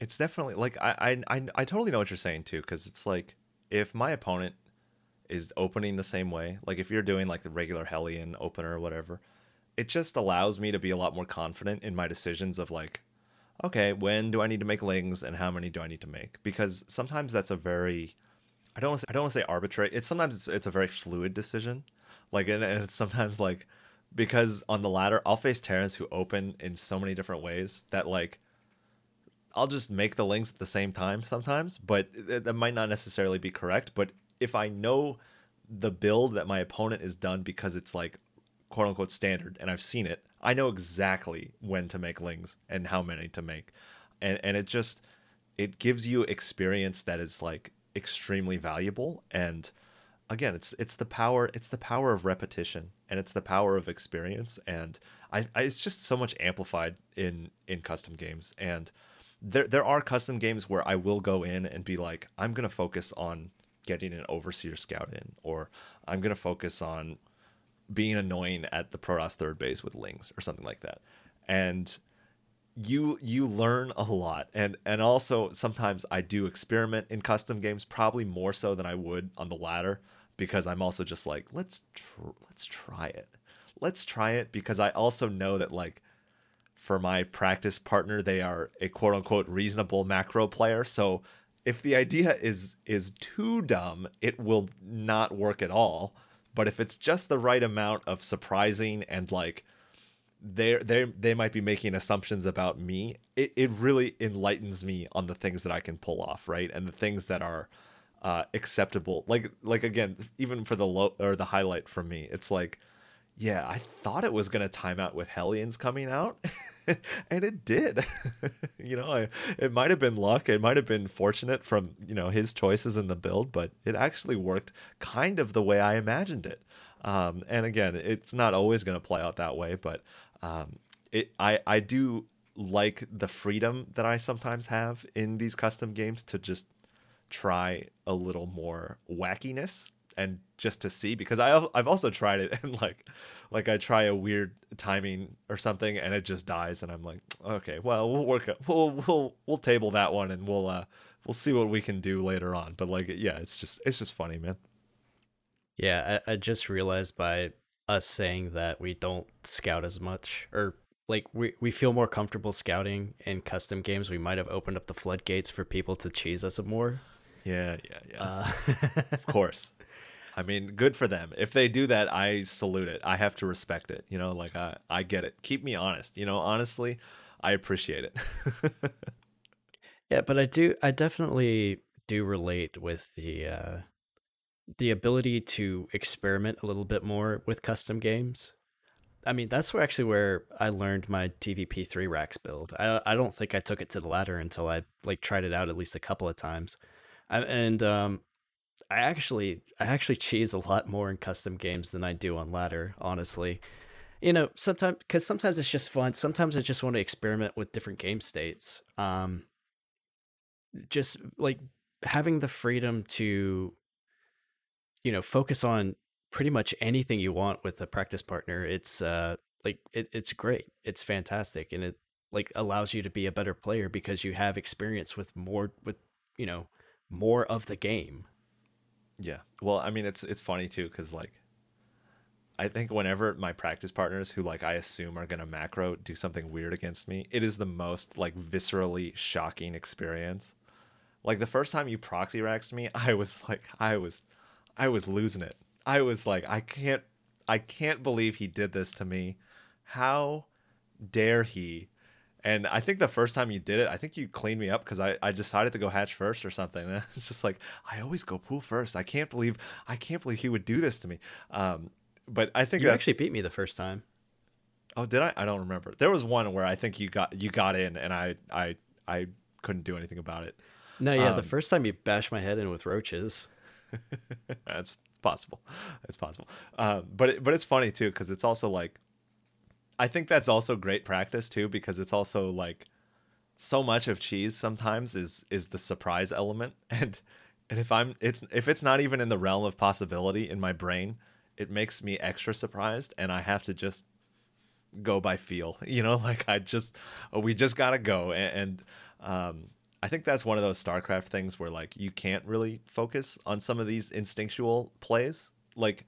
It's definitely like I I I, I totally know what you're saying too, because it's like if my opponent is opening the same way. Like if you're doing like the regular Hellion opener or whatever, it just allows me to be a lot more confident in my decisions of like, okay, when do I need to make lings and how many do I need to make? Because sometimes that's a very I don't want to say, I don't want to say arbitrary. It's sometimes it's, it's a very fluid decision. Like and, and it's sometimes like because on the ladder I'll face Terrans who open in so many different ways that like I'll just make the lings at the same time sometimes, but that might not necessarily be correct. But if I know the build that my opponent is done because it's like quote unquote standard and I've seen it, I know exactly when to make lings and how many to make. And and it just it gives you experience that is like extremely valuable and again it's it's the power it's the power of repetition and it's the power of experience. And I, I it's just so much amplified in in custom games. And there there are custom games where I will go in and be like I'm going to focus on getting an overseer scout in, or I'm gonna focus on being annoying at the Protoss third base with lings or something like that. And you you learn a lot. And and also sometimes I do experiment in custom games probably more so than I would on the ladder because I'm also just like let's tr- let's try it. Let's try it because I also know that like for my practice partner they are a quote unquote reasonable macro player so if the idea is is too dumb, it will not work at all. But if it's just the right amount of surprising and like they they they might be making assumptions about me, it, it really enlightens me on the things that I can pull off, right? And the things that are uh, acceptable. Like like again, even for the low or the highlight for me, it's like, yeah, I thought it was gonna time out with Hellions coming out. and it did. you know, I, it might have been luck. It might have been fortunate from you know his choices in the build, but it actually worked kind of the way I imagined it. Um, and again, it's not always to play out that way, but um, it I I do like the freedom that I sometimes have in these custom games to just try a little more wackiness and just to see because I I've also tried it and like like I try a weird timing or something and it just dies and I'm like okay well we'll work it we'll we'll we'll table that one and we'll uh we'll see what we can do later on. But like yeah it's just it's just funny man. Yeah I, I just realized by us saying that we don't scout as much or like we, we feel more comfortable scouting in custom games. We might have opened up the floodgates for people to cheese us more yeah yeah yeah uh, of course I mean, good for them. If they do that, I salute it. I have to respect it. You know, like I, I get it. Keep me honest. You know, honestly, I appreciate it. yeah, but I do. I definitely do relate with the uh, the ability to experiment a little bit more with custom games. I mean, that's where actually where I learned my TVP three racks build. I I don't think I took it to the ladder until I like tried it out at least a couple of times. I, and um, I actually I actually cheese a lot more in custom games than I do on ladder, honestly. You know, sometimes because sometimes it's just fun. Sometimes I just want to experiment with different game states. Um, just like having the freedom to, you know, focus on pretty much anything you want with a practice partner. It's uh like it, it's great. It's fantastic, and it like allows you to be a better player because you have experience with more with you know more of the game. Yeah. Well, I mean, it's it's funny too because like, I think whenever my practice partners who like I assume are gonna macro do something weird against me, it is the most like viscerally shocking experience. Like the first time you proxy raxed me, I was like, I was, I was losing it. I was like, I can't, I can't believe he did this to me. How dare he? And I think the first time you did it, I think you cleaned me up because I, I decided to go hatch first or something. And it's just like I always go pool first. I can't believe I can't believe he would do this to me. Um, but I think You that, actually beat me the first time. oh did I? I don't remember. There was one where I think you got you got in and I I I couldn't do anything about it. No, yeah, the Um, first time you bashed my head in with roaches. That's possible. That's possible. Um, but it, but it's funny too because it's also like, I think that's also great practice too because it's also like, so much of cheese sometimes is is the surprise element and and if I'm it's if it's not even in the realm of possibility in my brain, it makes me extra surprised and I have to just go by feel. You know, like I just oh, we just gotta go and. and um, I think that's one of those StarCraft things where like you can't really focus on some of these instinctual plays. Like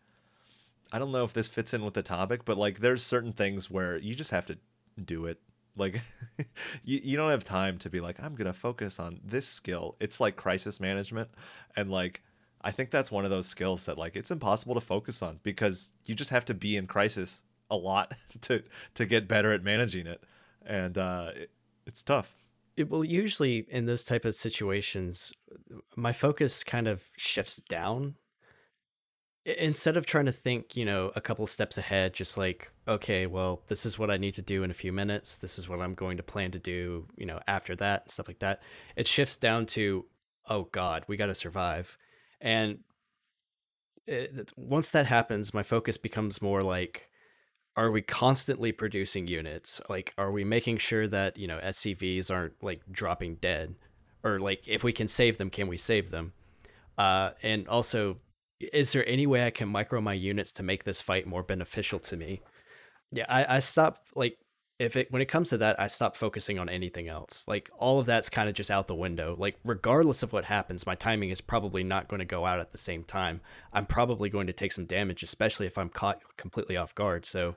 I don't know if this fits in with the topic, but like there's certain things where you just have to do it. Like you, you don't have time to be like, I'm gonna focus on this skill. It's like crisis management. And like I think that's one of those skills that like it's impossible to focus on because you just have to be in crisis a lot to to get better at managing it. And uh it, it's tough. It, well, usually in those type of situations, my focus kind of shifts down. Instead of trying to think, you know, a couple of steps ahead, just like, okay, well, this is what I need to do in a few minutes. This is what I'm going to plan to do, you know, after that, and stuff like that. It shifts down to, oh God, we got to survive. And it, once that happens, my focus becomes more like, are we constantly producing units? Like, are we making sure that, you know, SCVs aren't like dropping dead? Or like, if we can save them, can we save them? Uh, and also, is there any way I can micro my units to make this fight more beneficial to me? Yeah, I, I stop like if it when it comes to that, I stop focusing on anything else. Like all of that's kind of just out the window. Like regardless of what happens, my timing is probably not going to go out at the same time. I'm probably going to take some damage, especially if I'm caught completely off guard. So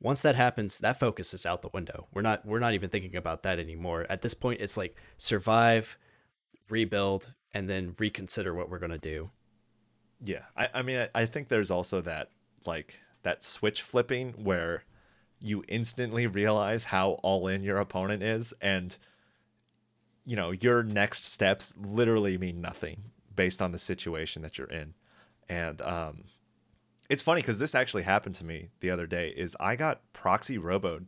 once that happens, that focus is out the window. We're not we're not even thinking about that anymore. At this point, it's like survive, rebuild, and then reconsider what we're gonna do. Yeah, I, I mean, I, I think there's also that like that switch flipping where you instantly realize how all in your opponent is, and you know your next steps literally mean nothing based on the situation that you're in, and um, it's funny because this actually happened to me the other day. Is I got proxy robo,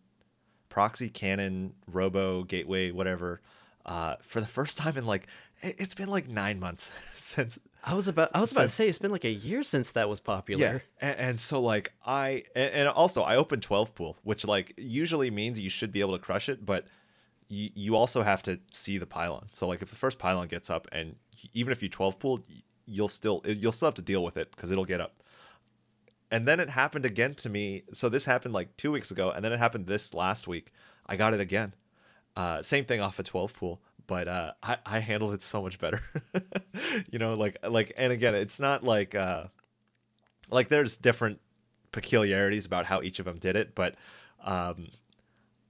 proxy cannon robo gateway whatever, uh, for the first time in like it's been like nine months since I was about I was about to say it's been like a year since that was popular. yeah, and, and so like I and, and also I opened twelve pool, which like usually means you should be able to crush it, but you you also have to see the pylon. So like if the first pylon gets up, and even if you twelve pool, you'll still you'll still have to deal with it because it'll get up. And then it happened again to me. So this happened like two weeks ago, and then it happened this last week. I got it again. Uh, same thing off a 12 pool, but uh, I, I handled it so much better. you know, like like, and again, it's not like uh, like there's different peculiarities about how each of them did it, but um,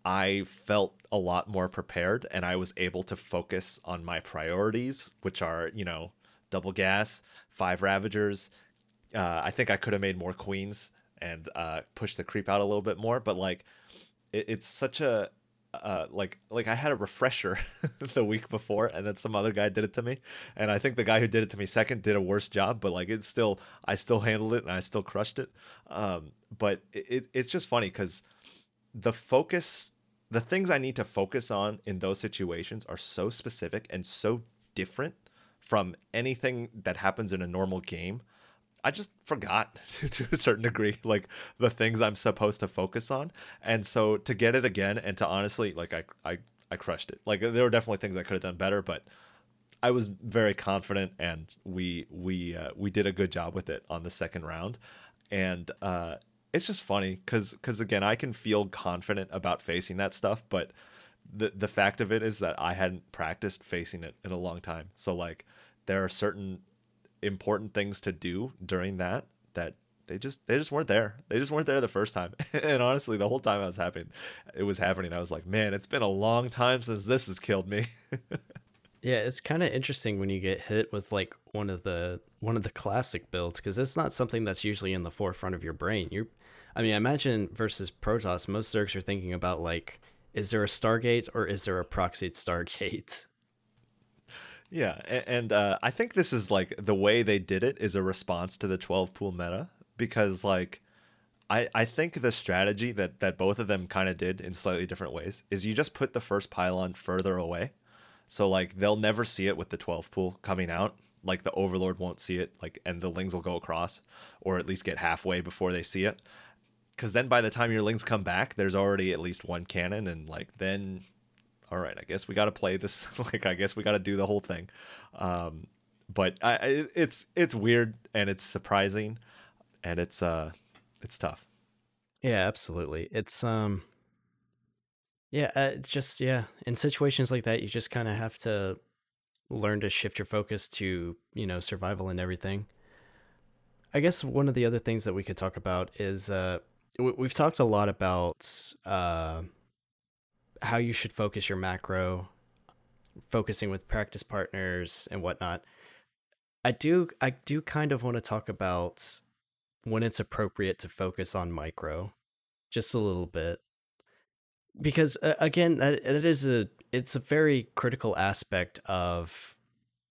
I felt a lot more prepared, and I was able to focus on my priorities, which are you know double gas, five ravagers. Uh, I think I could have made more queens and uh, pushed the creep out a little bit more, but like it, it's such a uh, like like I had a refresher the week before, and then some other guy did it to me, and I think the guy who did it to me second did a worse job, but like it's still I still handled it and I still crushed it. Um, but it, it it's just funny because the focus, the things I need to focus on in those situations are so specific and so different from anything that happens in a normal game. I just forgot to, to a certain degree, like the things I'm supposed to focus on. And so to get it again and to honestly, like I, I, I crushed it. Like there were definitely things I could have done better, but I was very confident and we, we, uh, we did a good job with it on the second round. And, uh, it's just funny because, because again, I can feel confident about facing that stuff, but the the fact of it is that I hadn't practiced facing it in a long time. So like there are certain important things to do during that that they just they just weren't there. They just weren't there the first time. and honestly, the whole time I was happening, it was happening. I was like, man, it's been a long time since this has killed me. yeah, it's kind of interesting when you get hit with like one of the one of the classic builds because it's not something that's usually in the forefront of your brain. You, I mean, I imagine versus Protoss, most Zergs are thinking about like, is there a Stargate or is there a proxied Stargate? Yeah, and uh, I think this is like the way they did it is a response to the 12 pool meta because like I I think the strategy that that both of them kind of did in slightly different ways is you just put the first pylon further away. So like they'll never see it with the 12 pool coming out. Like the overlord won't see it like and the lings will go across or at least get halfway before they see it. Cuz then by the time your lings come back, there's already at least one cannon and like then all right, I guess we got to play this. like, I guess we got to do the whole thing. Um, but I, it's it's weird and it's surprising, and it's uh, it's tough. Yeah, absolutely. It's um, yeah, uh, just yeah. In situations like that, you just kind of have to learn to shift your focus to you know survival and everything. I guess one of the other things that we could talk about is uh, we've talked a lot about uh how you should focus your macro, focusing with practice partners and whatnot. I do I do kind of want to talk about when it's appropriate to focus on micro, just a little bit, because uh, again, that it is a it's a very critical aspect of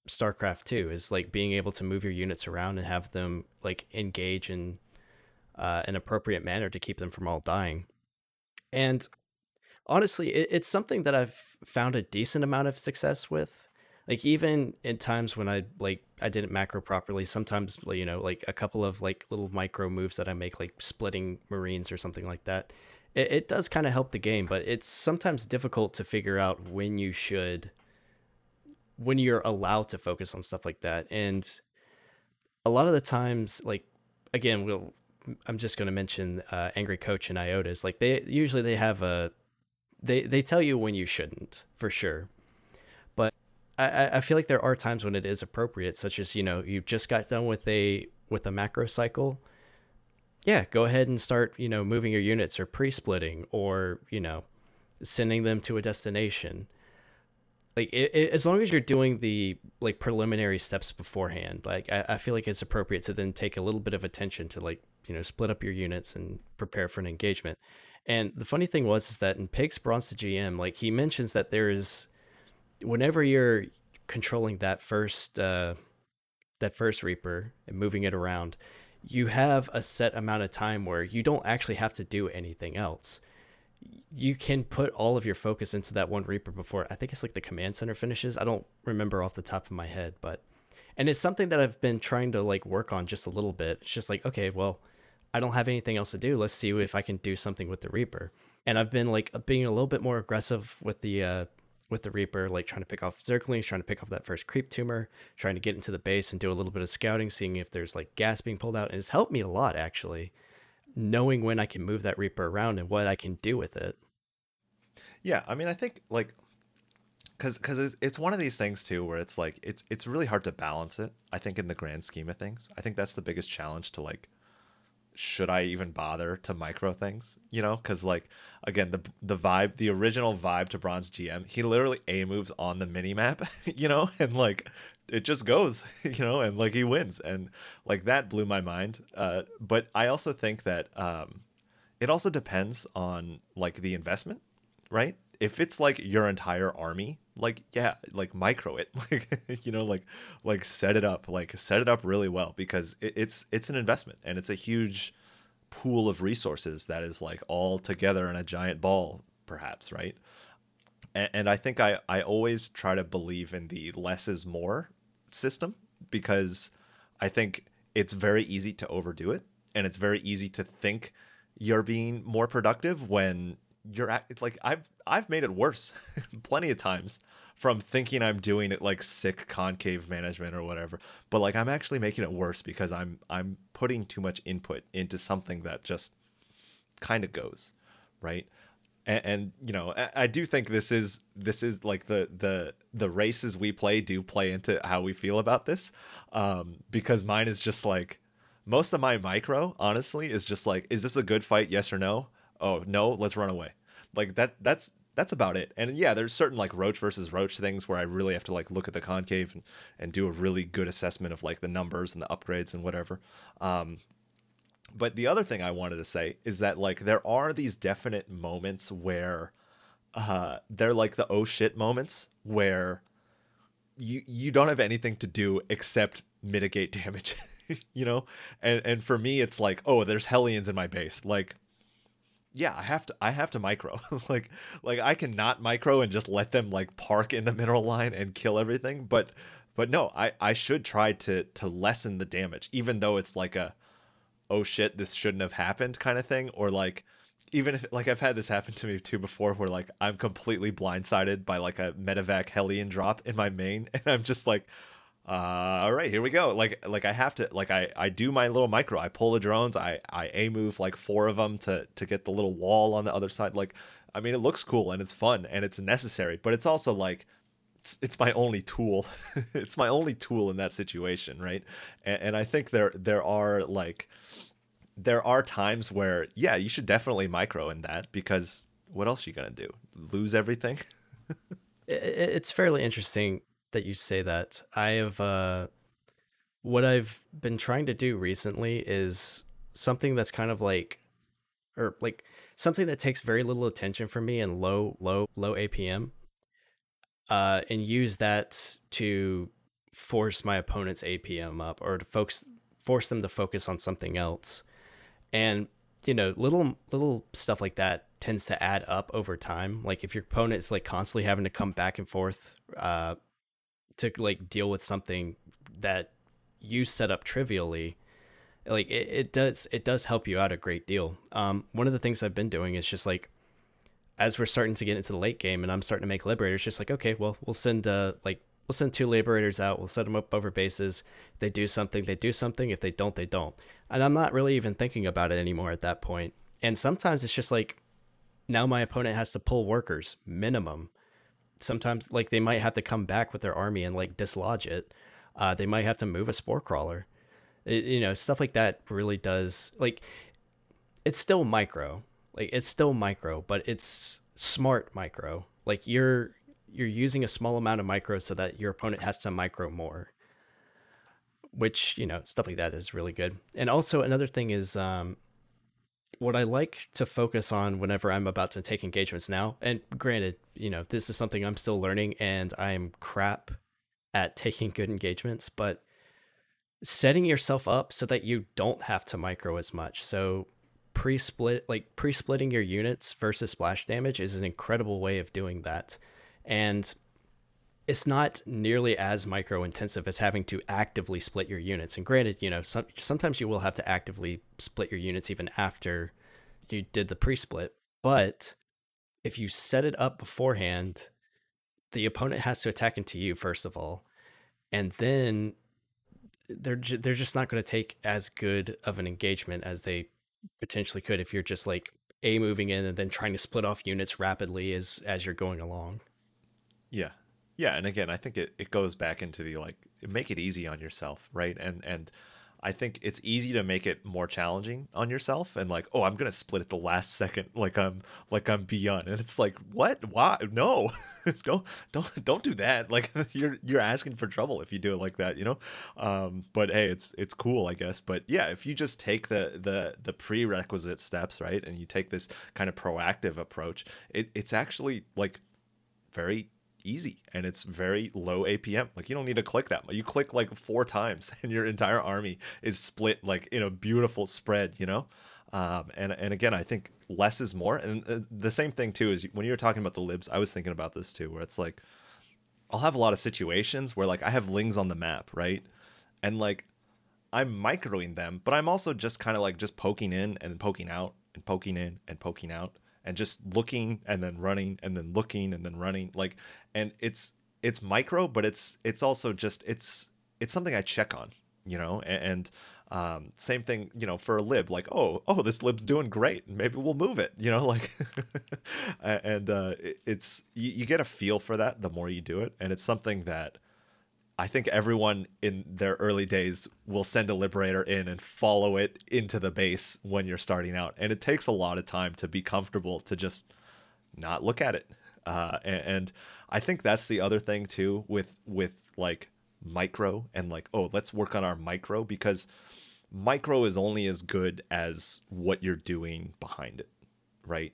StarCraft 2 is like being able to move your units around and have them like engage in uh, an appropriate manner to keep them from all dying. And honestly, it, it's something that I've found a decent amount of success with. Like even in times when I like I didn't macro properly, sometimes you know like a couple of like little micro moves that I make, like splitting Marines or something like that. It, it does kind of help the game, but it's sometimes difficult to figure out when you should, when you're allowed to focus on stuff like that. And a lot of the times, like again, we'll I'm just going to mention uh, Angry Coach and Iotas. Like they usually they have a they they tell you when you shouldn't for sure. But i i feel like there are times when it is appropriate such as you know you just got done with a with a macro cycle. Yeah go ahead and start you know moving your units or pre-splitting or you know sending them to a destination. Like it, it, as long as you're doing the like preliminary steps beforehand like I, I feel like it's appropriate to then take a little bit of attention to like you know split up your units and prepare for an engagement and the funny thing was is that in PiG's Bronze to GM, like he mentions that there is whenever you're controlling that first uh that first Reaper and moving it around, you have a set amount of time where you don't actually have to do anything else. You can put all of your focus into that one Reaper before I think it's like the command center finishes. I don't remember off the top of my head, but and it's something that I've been trying to like work on just a little bit. It's just like, okay, well, I don't have anything else to do. Let's see if I can do something with the Reaper. And I've been like being a little bit more aggressive with the uh, with the Reaper, like trying to pick off Zerglings, trying to pick off that first creep tumor, trying to get into the base and do a little bit of scouting, seeing if there's like gas being pulled out. And it's helped me a lot actually, knowing when I can move that Reaper around and what I can do with it. Yeah, I mean, I think like because because it's, one of these things too where it's like it's it's really hard to balance it. I think in the grand scheme of things, I think that's the biggest challenge to like should I even bother to micro things? You know, because like again, the the vibe, the original vibe to Bronze GM, he literally a moves on the mini map, you know, and like it just goes, you know, and like he wins, and like that blew my mind. Uh, but I also think that um, it also depends on like the investment, right? If it's like your entire army, like yeah, like micro it, like you know, like like set it up, like set it up really well because it, it's it's an investment and it's a huge pool of resources that is like all together in a giant ball, perhaps, right? And, and I think I I always try to believe in the less is more system because I think it's very easy to overdo it and it's very easy to think you're being more productive when you're at, like I've I've made it worse plenty of times from thinking I'm doing it like sick concave management or whatever, but like I'm actually making it worse because I'm I'm putting too much input into something that just kind of goes, right? and, and you know I, I, do think this is this is like the the the races we play do play into how we feel about this um because mine is just like most of my micro honestly is just like is this a good fight? Yes or no oh no let's run away like that that's that's about it and yeah there's certain like roach versus roach things where i really have to like look at the concave and, and do a really good assessment of like the numbers and the upgrades and whatever um but the other thing I wanted to say is that like there are these definite moments where uh they're like the oh shit moments where you you don't have anything to do except mitigate damage. you know? And and for me it's like, oh, there's Hellions in my base. Like yeah, I have to I have to micro. like like I can not micro and just let them like park in the mineral line and kill everything, but but no, I I should try to to lessen the damage even though it's like a oh shit, this shouldn't have happened kind of thing, or like even if like I've had this happen to me too before where like I'm completely blindsided by like a medevac Hellion drop in my main and I'm just like uh, all right, here we go. Like like I have to like I I do my little micro. I pull the drones. I I a move like four of them to to get the little wall on the other side. Like I mean, it looks cool and it's fun and it's necessary, but it's also like it's, it's my only tool. it's my only tool in that situation, right? And, and I think there there are like there are times where yeah you should definitely micro in that because what else are you gonna do lose everything it's fairly interesting that you say that i have uh what i've been trying to do recently is something that's kind of like or like something that takes very little attention from me and low low low apm uh and use that to force my opponent's apm up or to focus force them to focus on something else. And you know little little stuff like that tends to add up over time. Like if your opponent is like constantly having to come back and forth uh to like deal with something that you set up trivially like it, it does it does help you out a great deal. Um one of the things i've been doing is just like as we're starting to get into the late game and i'm starting to make liberators just like okay well we'll send uh like we'll send two liberators out. We'll set them up over bases. If they do something they do something. If they don't they don't. And I'm not really even thinking about it anymore at that point. And sometimes it's just like now my opponent has to pull workers minimum. Sometimes like they might have to come back with their army and like dislodge it. Uh, they might have to move a spore crawler. It, you know, stuff like that really does like it's still micro. Like it's still micro, but it's smart micro. Like you're you're using a small amount of micro so that your opponent has to micro more which you know stuff like that is really good. And also another thing is um, what I like to focus on whenever I'm about to take engagements now. And granted, you know this is something I'm still learning, and I'm crap at taking good engagements, but setting yourself up so that you don't have to micro as much. So pre-split like pre-splitting your units versus splash damage is an incredible way of doing that. And it's not nearly as micro intensive as having to actively split your units. And granted, you know, some, sometimes you will have to actively split your units even after you did the pre split. But if you set it up beforehand, the opponent has to attack into you, first of all. And then they're, they're just not going to take as good of an engagement as they potentially could if you're just like a moving in and then trying to split off units rapidly as as you're going along. Yeah, yeah and again i think it, it goes back into the like make it easy on yourself right? And and i think it's easy to make it more challenging on yourself and like oh i'm gonna split at the last second like i'm like i'm beyond. And it's like what? Why? No. Don't don't don't do that. Like you're you're asking for trouble if you do it like that you know? Um but hey it's it's cool i guess. But yeah if you just take the the the prerequisite steps right and you take this kind of proactive approach it, it's actually like very easy and it's very low APM. Like you don't need to click that much. You click like four times and your entire army is split like in a beautiful spread, you know? Um, and, and again, I think less is more. And uh, the same thing too is when you were talking about the libs, I was thinking about this too, where it's like, I'll have a lot of situations where like I have lings on the map, right? And like I'm microing them, but I'm also just kind of like just poking in and poking out and poking in and poking out and just looking and then running and then looking and then running like and it's it's micro but it's it's also just it's it's something i check on you know, and, and um, same thing, you know, for a lib, like, oh, oh, this lib's doing great. Maybe we'll move it, you know, like, and uh, it's, you, you get a feel for that the more you do it. And it's something that I think everyone in their early days will send a liberator in and follow it into the base when you're starting out. And it takes a lot of time to be comfortable to just not look at it. Uh, and, and I think that's the other thing too with, with like micro and like, oh, let's work on our micro because micro is only as good as what you're doing behind it, right?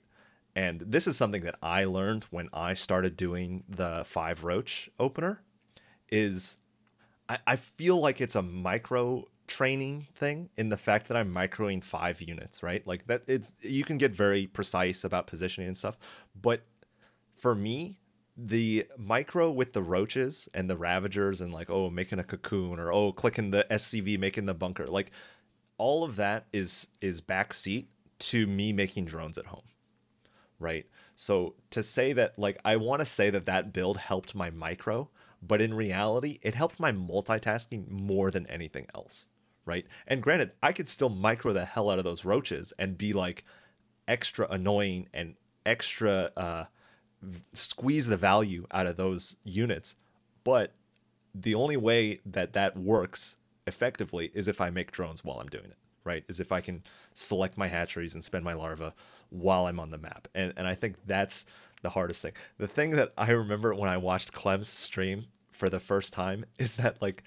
And this is something that I learned when I started doing the five roach opener is I, I feel like it's a micro training thing in the fact that I'm microing five units, right? Like that it's you can get very precise about positioning and stuff, but for me, the micro with the roaches and the ravagers and like oh making a cocoon or oh clicking the scv making the bunker like all of that is is backseat to me making drones at home right so to say that like i want to say that that build helped my micro but in reality it helped my multitasking more than anything else right and granted i could still micro the hell out of those roaches and be like extra annoying and extra uh squeeze the value out of those units. But the only way that that works effectively is if I make drones while I'm doing it, right? Is if I can select my hatcheries and spend my larva while I'm on the map. And and I think that's the hardest thing. The thing that I remember when I watched Clem's stream for the first time is that like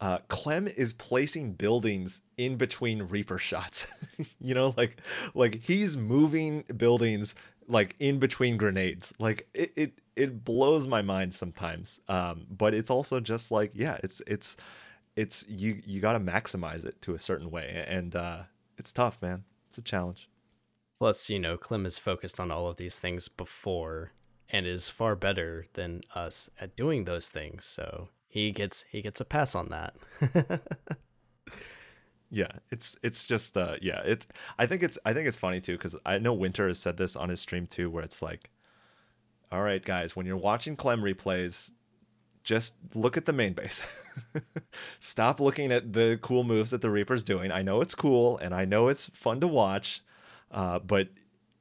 uh, Clem is placing buildings in between Reaper shots. you know, like like he's moving buildings like in between grenades. Like it, it it blows my mind sometimes. Um, but it's also just like yeah, it's it's it's you you got to maximize it to a certain way, and uh, it's tough, man. It's a challenge. Plus, you know, Clem is focused on all of these things before and is far better than us at doing those things. So he gets he gets a pass on that. yeah it's it's just uh yeah it's i think it's i think it's funny too because i know winter has said this on his stream too where it's like all right guys when you're watching clem replays just look at the main base stop looking at the cool moves that the reaper's doing i know it's cool and i know it's fun to watch uh, but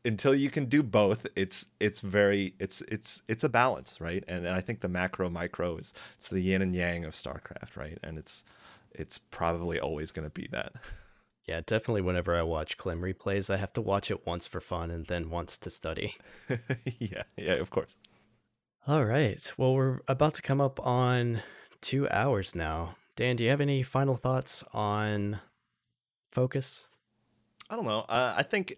until you can do both it's it's very it's it's it's a balance right and, and i think the macro micro is it's the yin and yang of starcraft right and it's it's probably always going to be that. Yeah, definitely. Whenever I watch Clem replays, I have to watch it once for fun and then once to study. yeah, yeah, of course. All right. Well, we're about to come up on two hours now. Dan, do you have any final thoughts on focus? I don't know. Uh, I think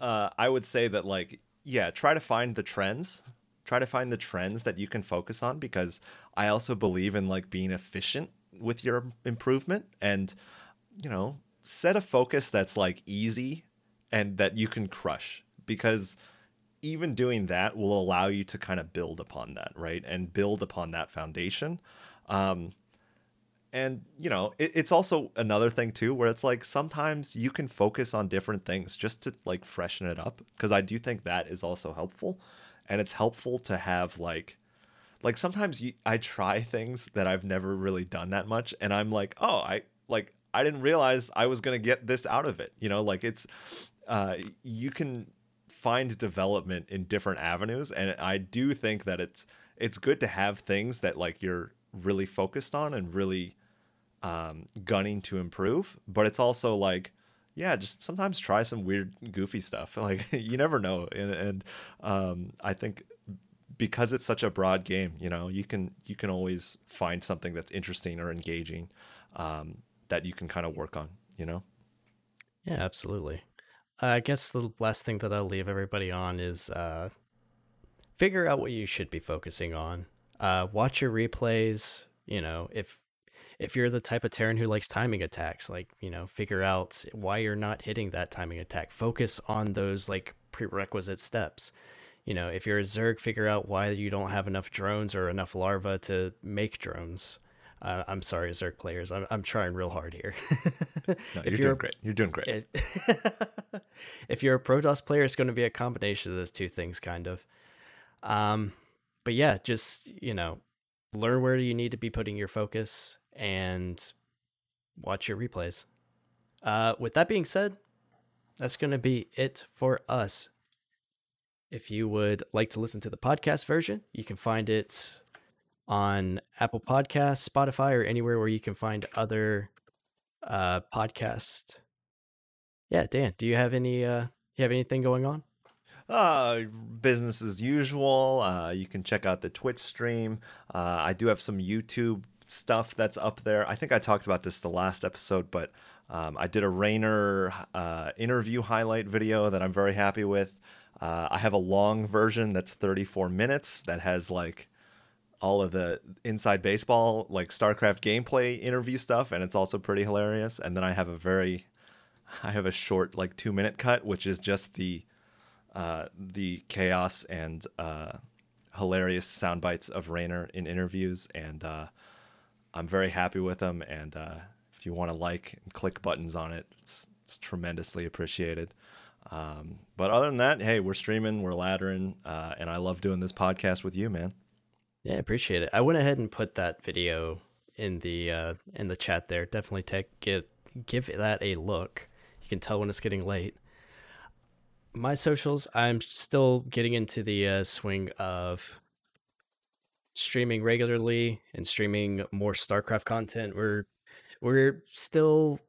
uh, I would say that, like, yeah, try to find the trends. Try to find the trends that you can focus on because I also believe in like being efficient with your improvement and you know set a focus that's like easy and that you can crush because even doing that will allow you to kind of build upon that right and build upon that foundation um, and you know it, it's also another thing too where it's like sometimes you can focus on different things just to like freshen it up because i do think that is also helpful and it's helpful to have like like sometimes you, I try things that I've never really done that much, and I'm like, oh, I like I didn't realize I was gonna get this out of it. You know, like it's uh, you can find development in different avenues, and I do think that it's it's good to have things that like you're really focused on and really um, gunning to improve, but it's also like yeah, just sometimes try some weird, goofy stuff. Like you never know, and, and um, I think because it's such a broad game, you know, you can you can always find something that's interesting or engaging um, that you can kind of work on, you know. Yeah, absolutely. Uh, I guess the last thing that I'll leave everybody on is uh, figure out what you should be focusing on. Uh, watch your replays. You know, if if you're the type of Terran who likes timing attacks, like you know, figure out why you're not hitting that timing attack. Focus on those like prerequisite steps you know, if you're a Zerg, figure out why you don't have enough drones or enough larvae to make drones. Uh, I'm sorry, Zerg players. I'm, I'm trying real hard here. no, you're, you're, doing great. You're doing great. It, if you're a Protoss player, it's going to be a combination of those two things, kind of. Um, but yeah, just you know, learn where you need to be putting your focus and watch your replays. Uh, with that being said, that's going to be it for us. If you would like to listen to the podcast version, you can find it on Apple Podcasts, Spotify, or anywhere where you can find other uh, podcasts. Yeah, Dan, do you have any? Uh, you have anything going on? Uh, business as usual. Uh, you can check out the Twitch stream. Uh, I do have some YouTube stuff that's up there. I think I talked about this the last episode, but um, I did a Reynor uh, interview highlight video that I'm very happy with. Uh, I have a long version that's 34 minutes that has like all of the inside baseball, like StarCraft gameplay interview stuff, and it's also pretty hilarious. And then I have a very, I have a short like two minute cut, which is just the uh, the chaos and uh, hilarious sound bites of Reynor in interviews, and uh, I'm very happy with them. And uh, if you want to like and click buttons on it, it's it's tremendously appreciated. Um, but other than that, hey, we're streaming, we're laddering, uh, and I love doing this podcast with you, man. Yeah, appreciate it. I went ahead and put that video in the in the chat there. Definitely take get give that a look. You can tell when it's getting late my socials, I'm still getting into the uh, swing of streaming regularly and streaming more StarCraft content. We're we're still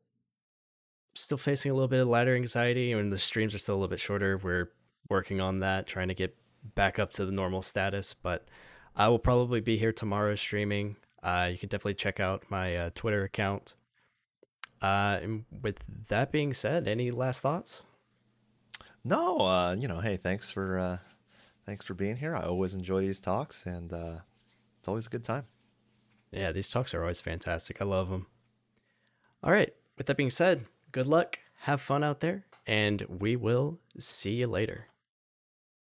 still facing a little bit of ladder anxiety, and the streams are still a little bit shorter. We're working on that, trying to get back up to the normal status. But I will probably be here tomorrow streaming. Uh, you can definitely check out my uh, Twitter account. Uh, and with that being said, any last thoughts? No, uh, you know, hey, thanks for uh, thanks for being here. I always enjoy these talks, and uh, it's always a good time. Yeah, these talks are always fantastic. I love them. All right. With that being said, good luck, have fun out there, and we will see you later.